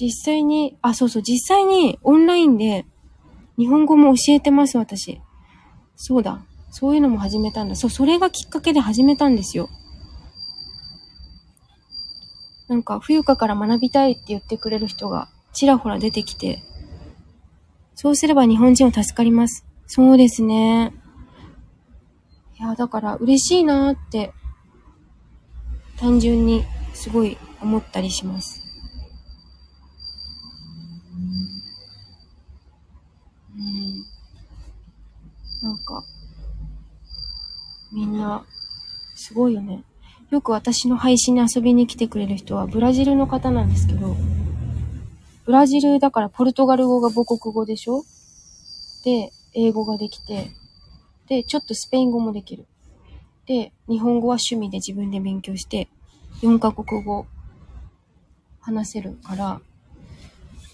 実際に、あ、そうそう、実際にオンラインで日本語も教えてます、私。そうだ。そういうのも始めたんだ。そう、それがきっかけで始めたんですよ。なんか、冬香から学びたいって言ってくれる人がちらほら出てきて、そうすれば日本人は助かります。そうですね。いや、だから嬉しいなーって、単純にすごい思ったりします。うん。なんか、みんな、すごいよね。よく私の配信に遊びに来てくれる人はブラジルの方なんですけど、ブラジルだからポルトガル語が母国語でしょ？で、英語ができて、で、ちょっとスペイン語もできる。で、日本語は趣味で自分で勉強して、4カ国語話せるから、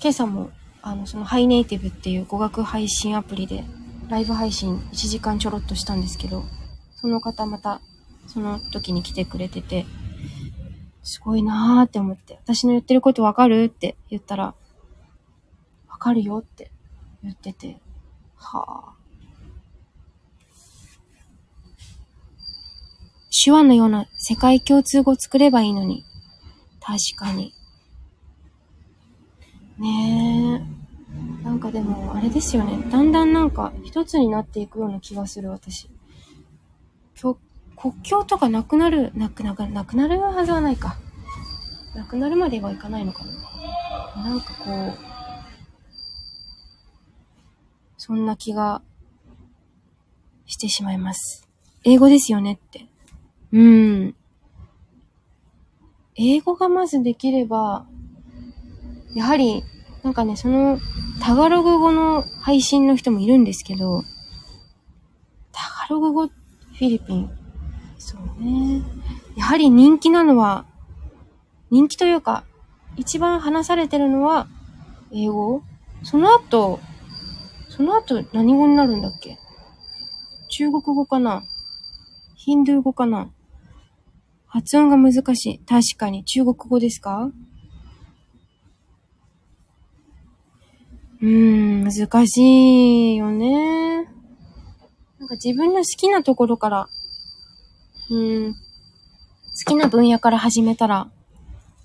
今朝も、あの、そのハイネイティブっていう語学配信アプリで、ライブ配信1時間ちょろっとしたんですけど、その方また、その時に来てくれてて、すごいなーって思って、私の言ってることわかるって言ったら、わかるよって言ってて、はあ。手話のような世界共通語作ればいいのに。確かに。ねえ。なんかでも、あれですよね。だんだんなんか一つになっていくような気がする、私。国境とかなくなる、なくなく、なくなるはずはないか。なくなるまではいかないのかな。なんかこう、そんな気がしてしまいます。英語ですよねって。うん。英語がまずできれば、やはり、なんかね、その、タガログ語の配信の人もいるんですけど、タガログ語、フィリピン。そうね。やはり人気なのは、人気というか、一番話されてるのは、英語？その後、その後何語になるんだっけ？中国語かな？ヒンドゥー語かな？発音が難しい。確かに。中国語ですか？うーん、難しいよね。なんか自分の好きなところから、うん、好きな分野から始めたら、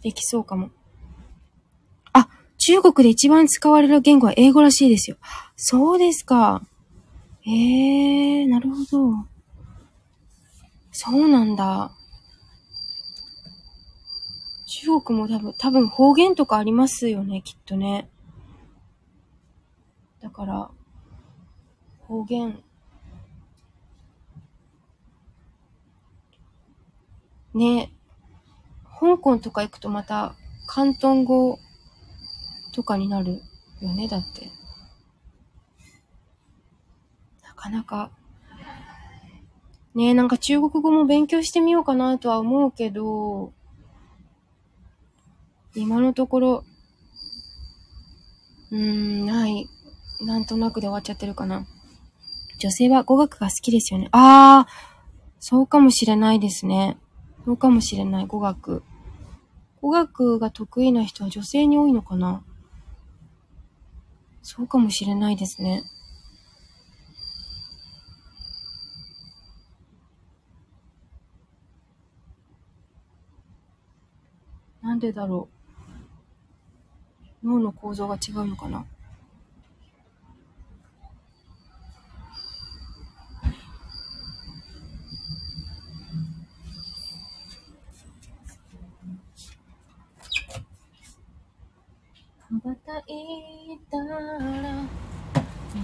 できそうかも。あ、中国で一番使われる言語は英語らしいですよ。そうですか。ええー、なるほど。そうなんだ。中国も多分、多分方言とかありますよね、きっとね。だから、方言。ね香港とか行くとまた、広東語とかになるよね、だって。なかなか。ねえ、なんか中国語も勉強してみようかなとは思うけど、今のところ、うーん、ない。なんとなくで終わっちゃってるかな。女性は語学が好きですよね。あー、そうかもしれないですね。そうかもしれない、語学。語学が得意な人は女性に多いのかな？そうかもしれないですね。なんでだろう？脳の構造が違うのかな？羽ばたいたら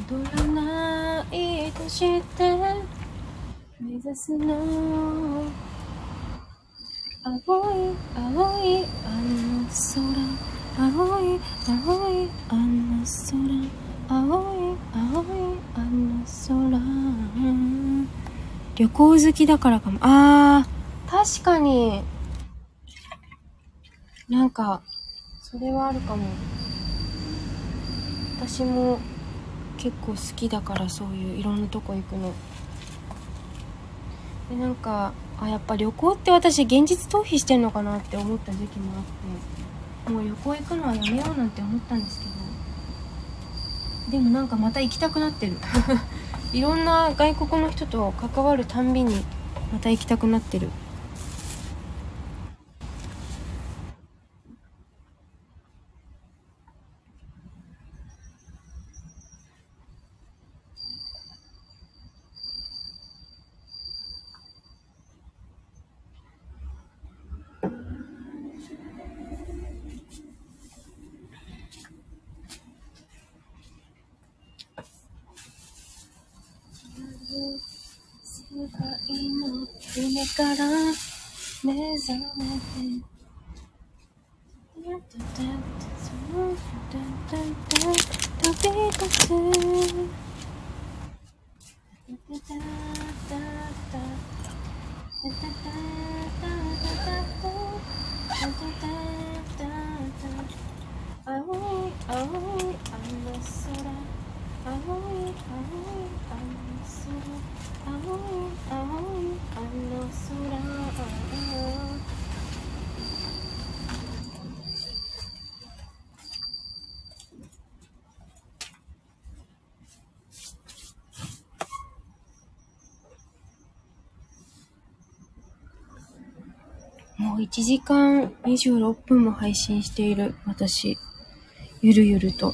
戻らないとして目指すの青い青いあの空青い青いあの空青い青いあの空旅行好きだからかもあー確かになんかそれはあるかも私も結構好きだからそういういろんなとこ行くの。でなんかあやっぱ旅行って私現実逃避してんのかなって思った時期もあってもう旅行行くのはやめようなんて思ったんですけど。でもなんかまた行きたくなってる。いろんな外国の人と関わるたんびにまた行きたくなってるの夢から目覚めて飛び立つ青い青いあの空青い青いあの空青い青いあの空もう1時間26分も配信している私。ゆるゆると。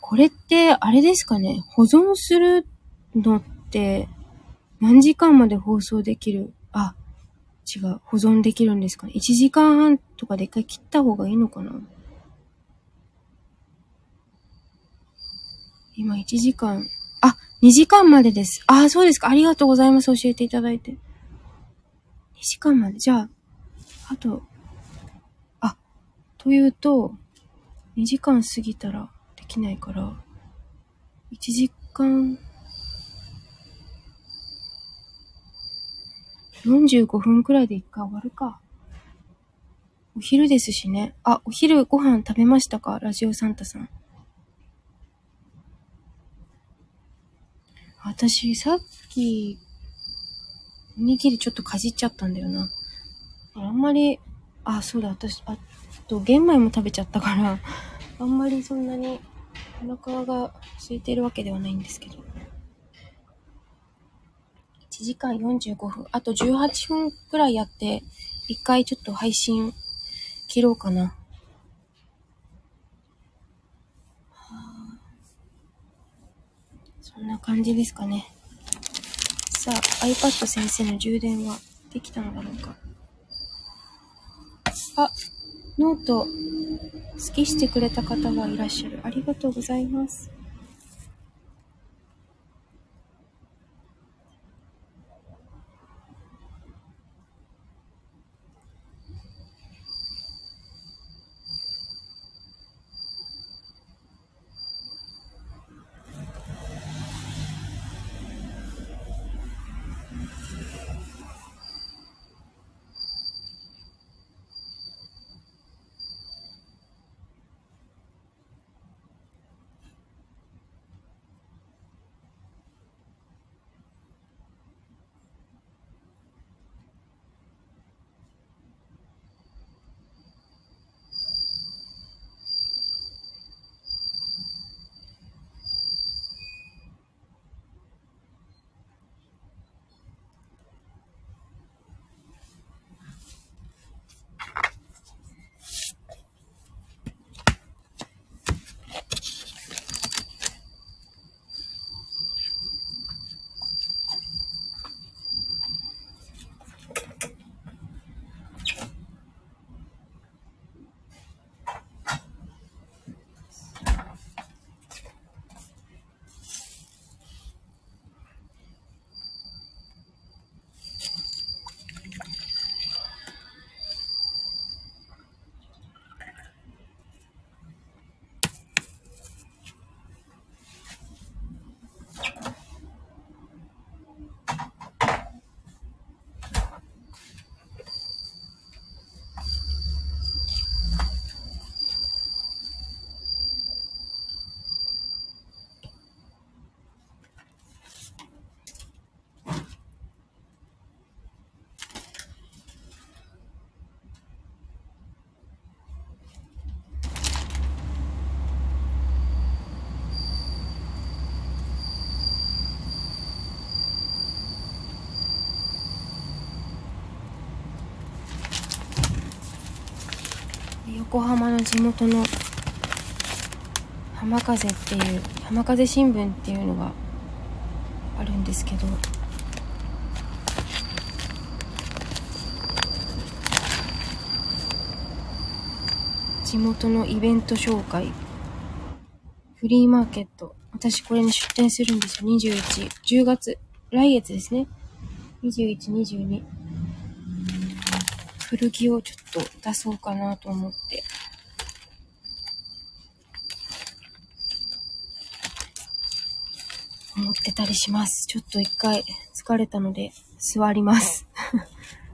これって、あれですかね？保存するのって、何時間まで放送できる？あ、違う。保存できるんですかね ?1 時間半とかで一回切った方がいいのかな？今1時間、あ、2時間までです。あ、そうですか。ありがとうございます。教えていただいて。2時間まで。じゃあ、あと、あ、というと、2時間過ぎたらできないから、1時間、45分くらいで一回終わるか。お昼ですしね。あ、お昼ご飯食べましたか？ラジオサンタさん。私、さっき、おにぎりちょっとかじっちゃったんだよな。あんまり、あ、そうだ、私、あと、玄米も食べちゃったから、あんまりそんなにお腹が空いてるわけではないんですけど。1時間45分。あと18分くらいやって、一回ちょっと配信切ろうかな。そんな感じですかね。さあ、iPad 先生の充電はできたのだろうか？あ、ノート、好きしてくれた方がいらっしゃる。ありがとうございます。横浜の地元の浜風っていう浜風新聞っていうのがあるんですけど地元のイベント紹介フリーマーケット私これに出店するんですよ2110月来月ですね。21、22。古着をちょっと出そうかなと思って。思ってたりします。ちょっと一回疲れたので座ります。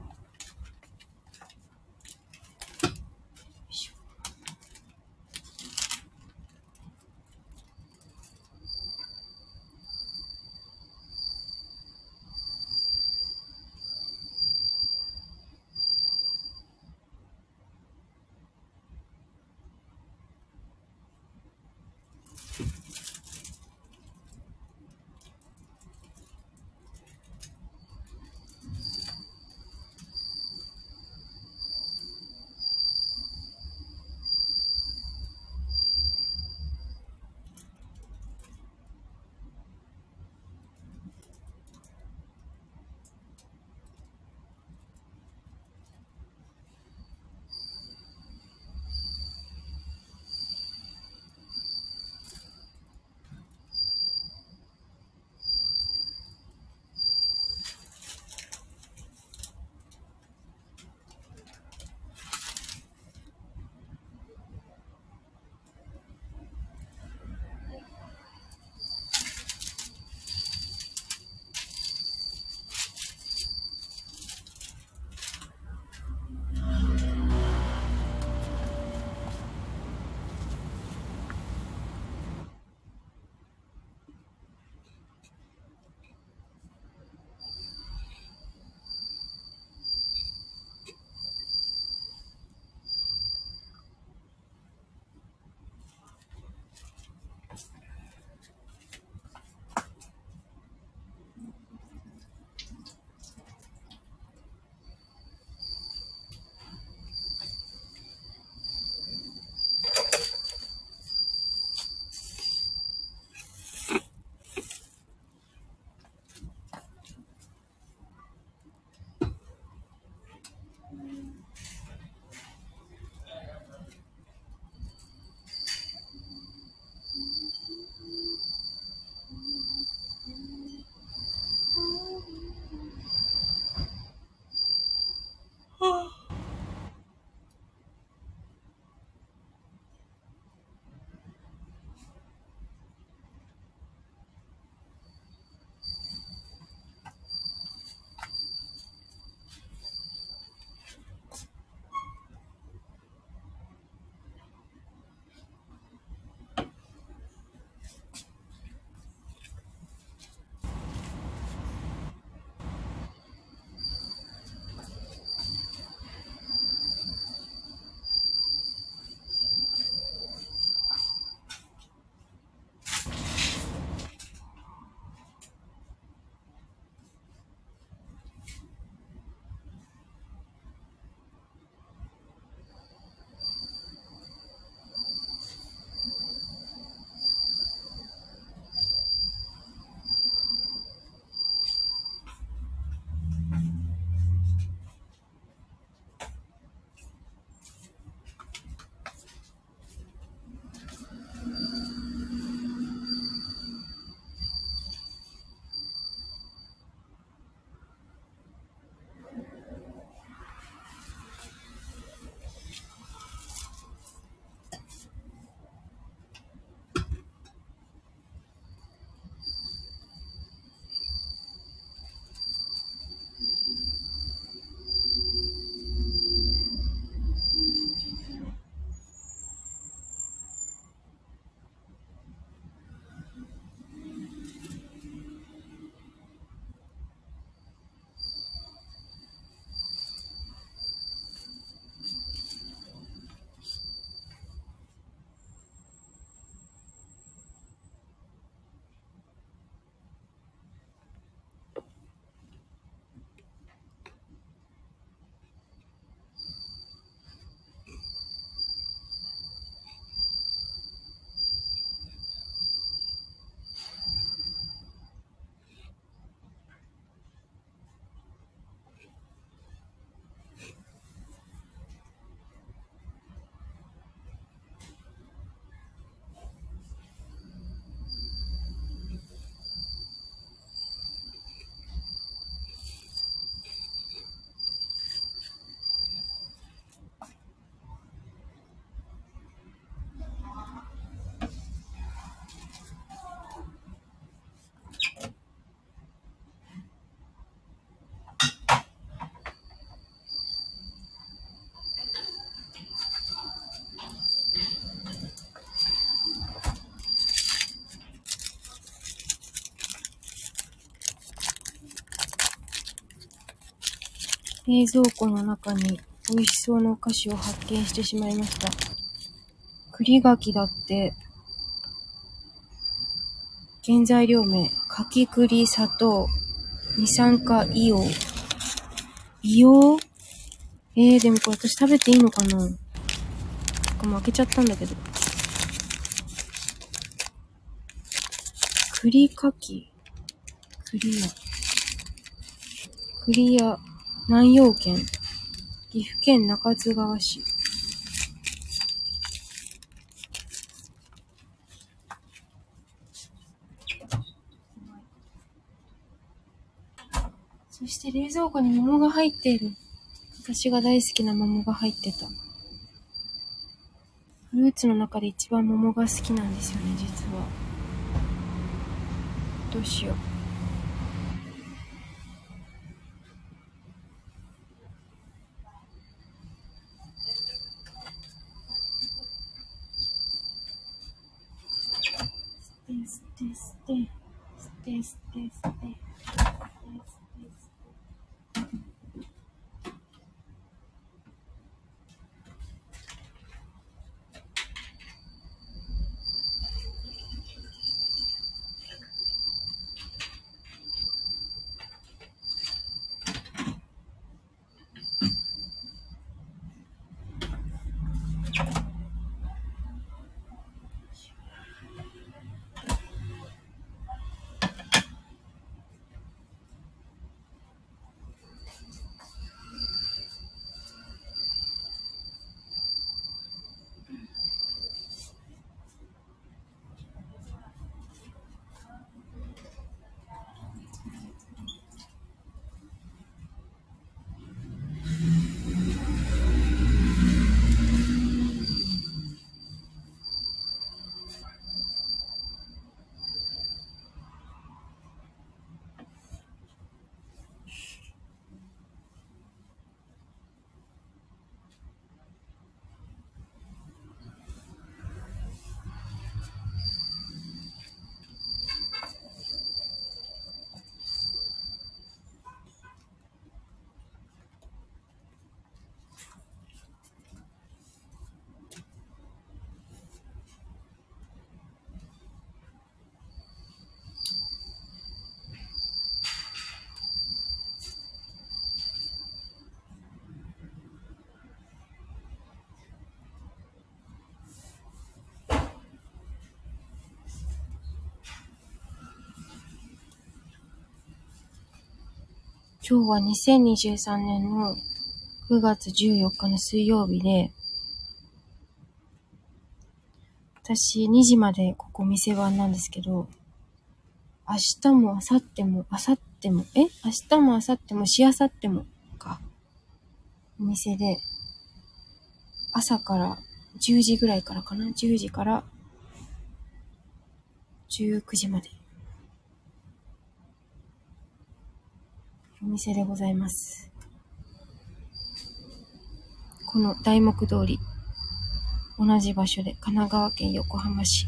冷蔵庫の中に美味しそうなお菓子を発見してしまいました。栗柿だって、原材料名、柿栗、砂糖、二酸化硫黄。硫黄？えー、でもこれ私食べていいのかな？なんかもう開けちゃったんだけど。栗柿栗屋。栗屋、南陽県。岐阜県中津川市。そして冷蔵庫に桃が入っている。私が大好きな桃が入ってた。フルーツの中で一番桃が好きなんですよね、実は。どうしよう。今日は2023年の9月14日の水曜日で、私2時までここ店番なんですけど、明日も明後日も明後日も、え？明日も明後日もしあさってもか。お店で、朝から10時ぐらいからかな ?10 時から19時まで。店でございます。この大木通り、同じ場所で神奈川県横浜市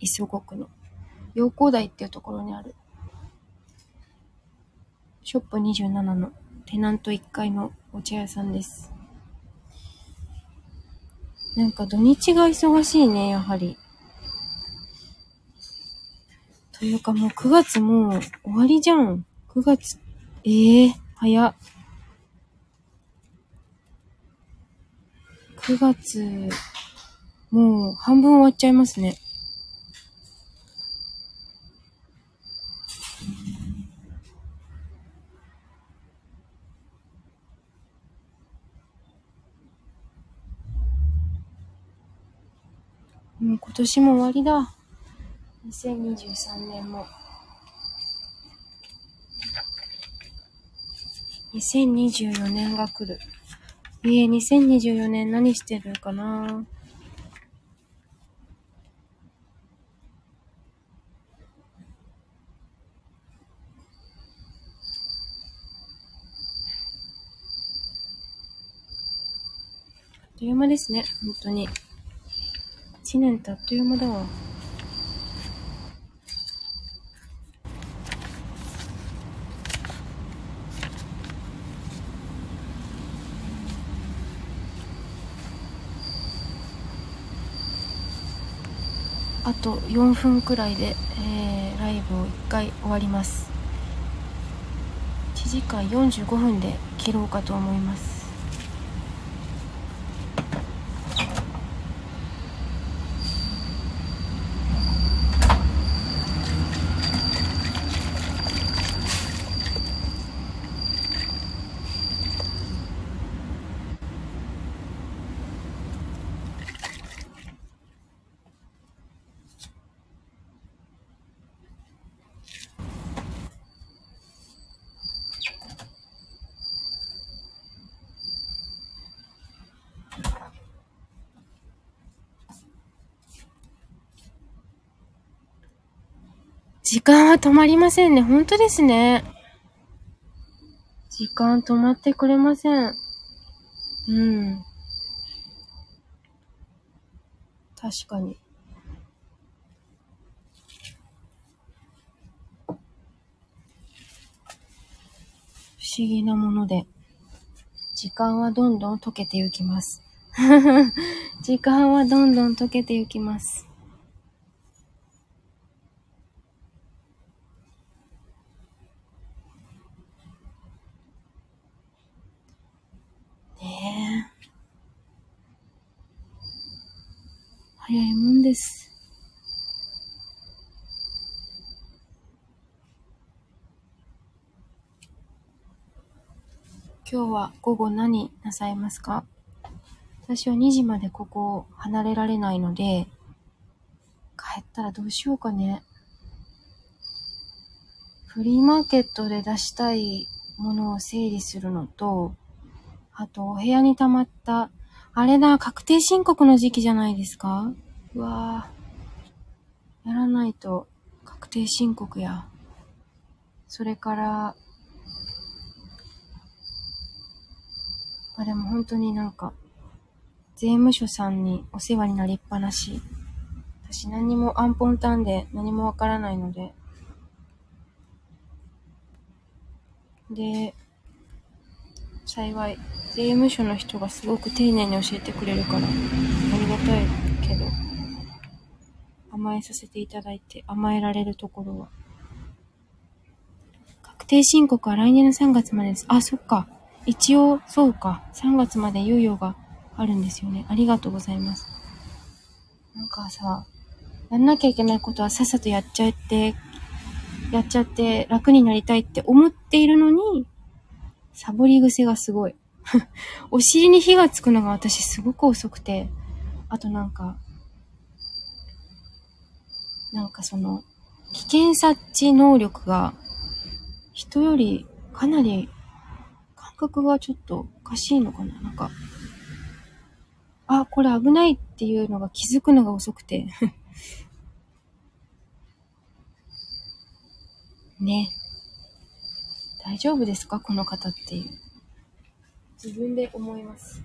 磯子区の陽光台っていうところにあるショップ27のテナント1階のお茶屋さんです。なんか土日が忙しいね、やはり。というかもう9月もう終わりじゃん。9月ええー、早っ。9月、もう半分終わっちゃいますね。もう今年も終わりだ。2023年も。2024年が来る。いえ、2024年何してるかなあっという間ですね、本当に。一年ってあっという間だわ。あと4分くらいで、えー、ライブを1回終わります。1時間45分で切ろうかと思います時間は止まりませんね。本当ですね。時間止まってくれません。うん。確かに。不思議なもので、時間はどんどん溶けてゆきます。時間はどんどん溶けてゆきます。ねえ。早いもんです。今日は午後何なさいますか？私は2時までここを離れられないので、帰ったらどうしようかね。フリーマーケットで出したいものを整理するのと、あと、お部屋に溜まった、あれだ、確定申告の時期じゃないですか？うわぁ。やらないと、確定申告や。それから、あ、でも本当になんか、税務署さんにお世話になりっぱなし。私何もアンポンタンで何もわからないので。で、幸い、税務署の人がすごく丁寧に教えてくれるから、ありがたいけど、甘えさせていただいて、甘えられるところは。確定申告は来年の3月までです。あ、そっか。一応、そうか。3月まで猶予があるんですよね。ありがとうございます。なんかさ、やんなきゃいけないことはさっさとやっちゃって、やっちゃって楽になりたいって思っているのに、サボり癖がすごい。お尻に火がつくのが私すごく遅くて、あとなんか、なんかその、危険察知能力が人よりかなり覚がちょっとおかしいのかななんか、あ、これ危ないっていうのが気づくのが遅くて ね。大丈夫ですか？この方っていう。自分で思います。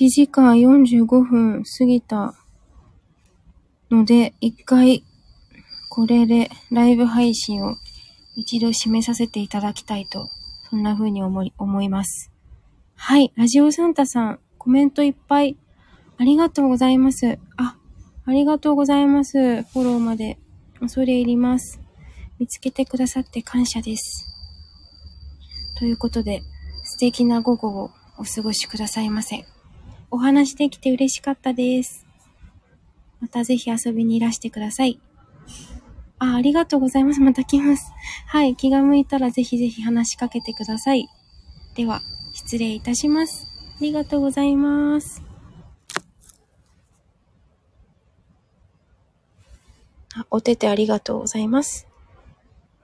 1時間45分過ぎたので、一回これでライブ配信を一度締めさせていただきたいと、そんな風に思い、思います。はい、ラジオサンタさん、コメントいっぱいありがとうございます。あ、ありがとうございます。フォローまで恐れ入ります。見つけてくださって感謝です。ということで、素敵な午後をお過ごしくださいませ。お話できて嬉しかったです。またぜひ遊びにいらしてください。あ、ありがとうございます。また来ます。はい、気が向いたらぜひぜひ話しかけてください。では、失礼いたします。ありがとうございます。あお手手ありがとうございます。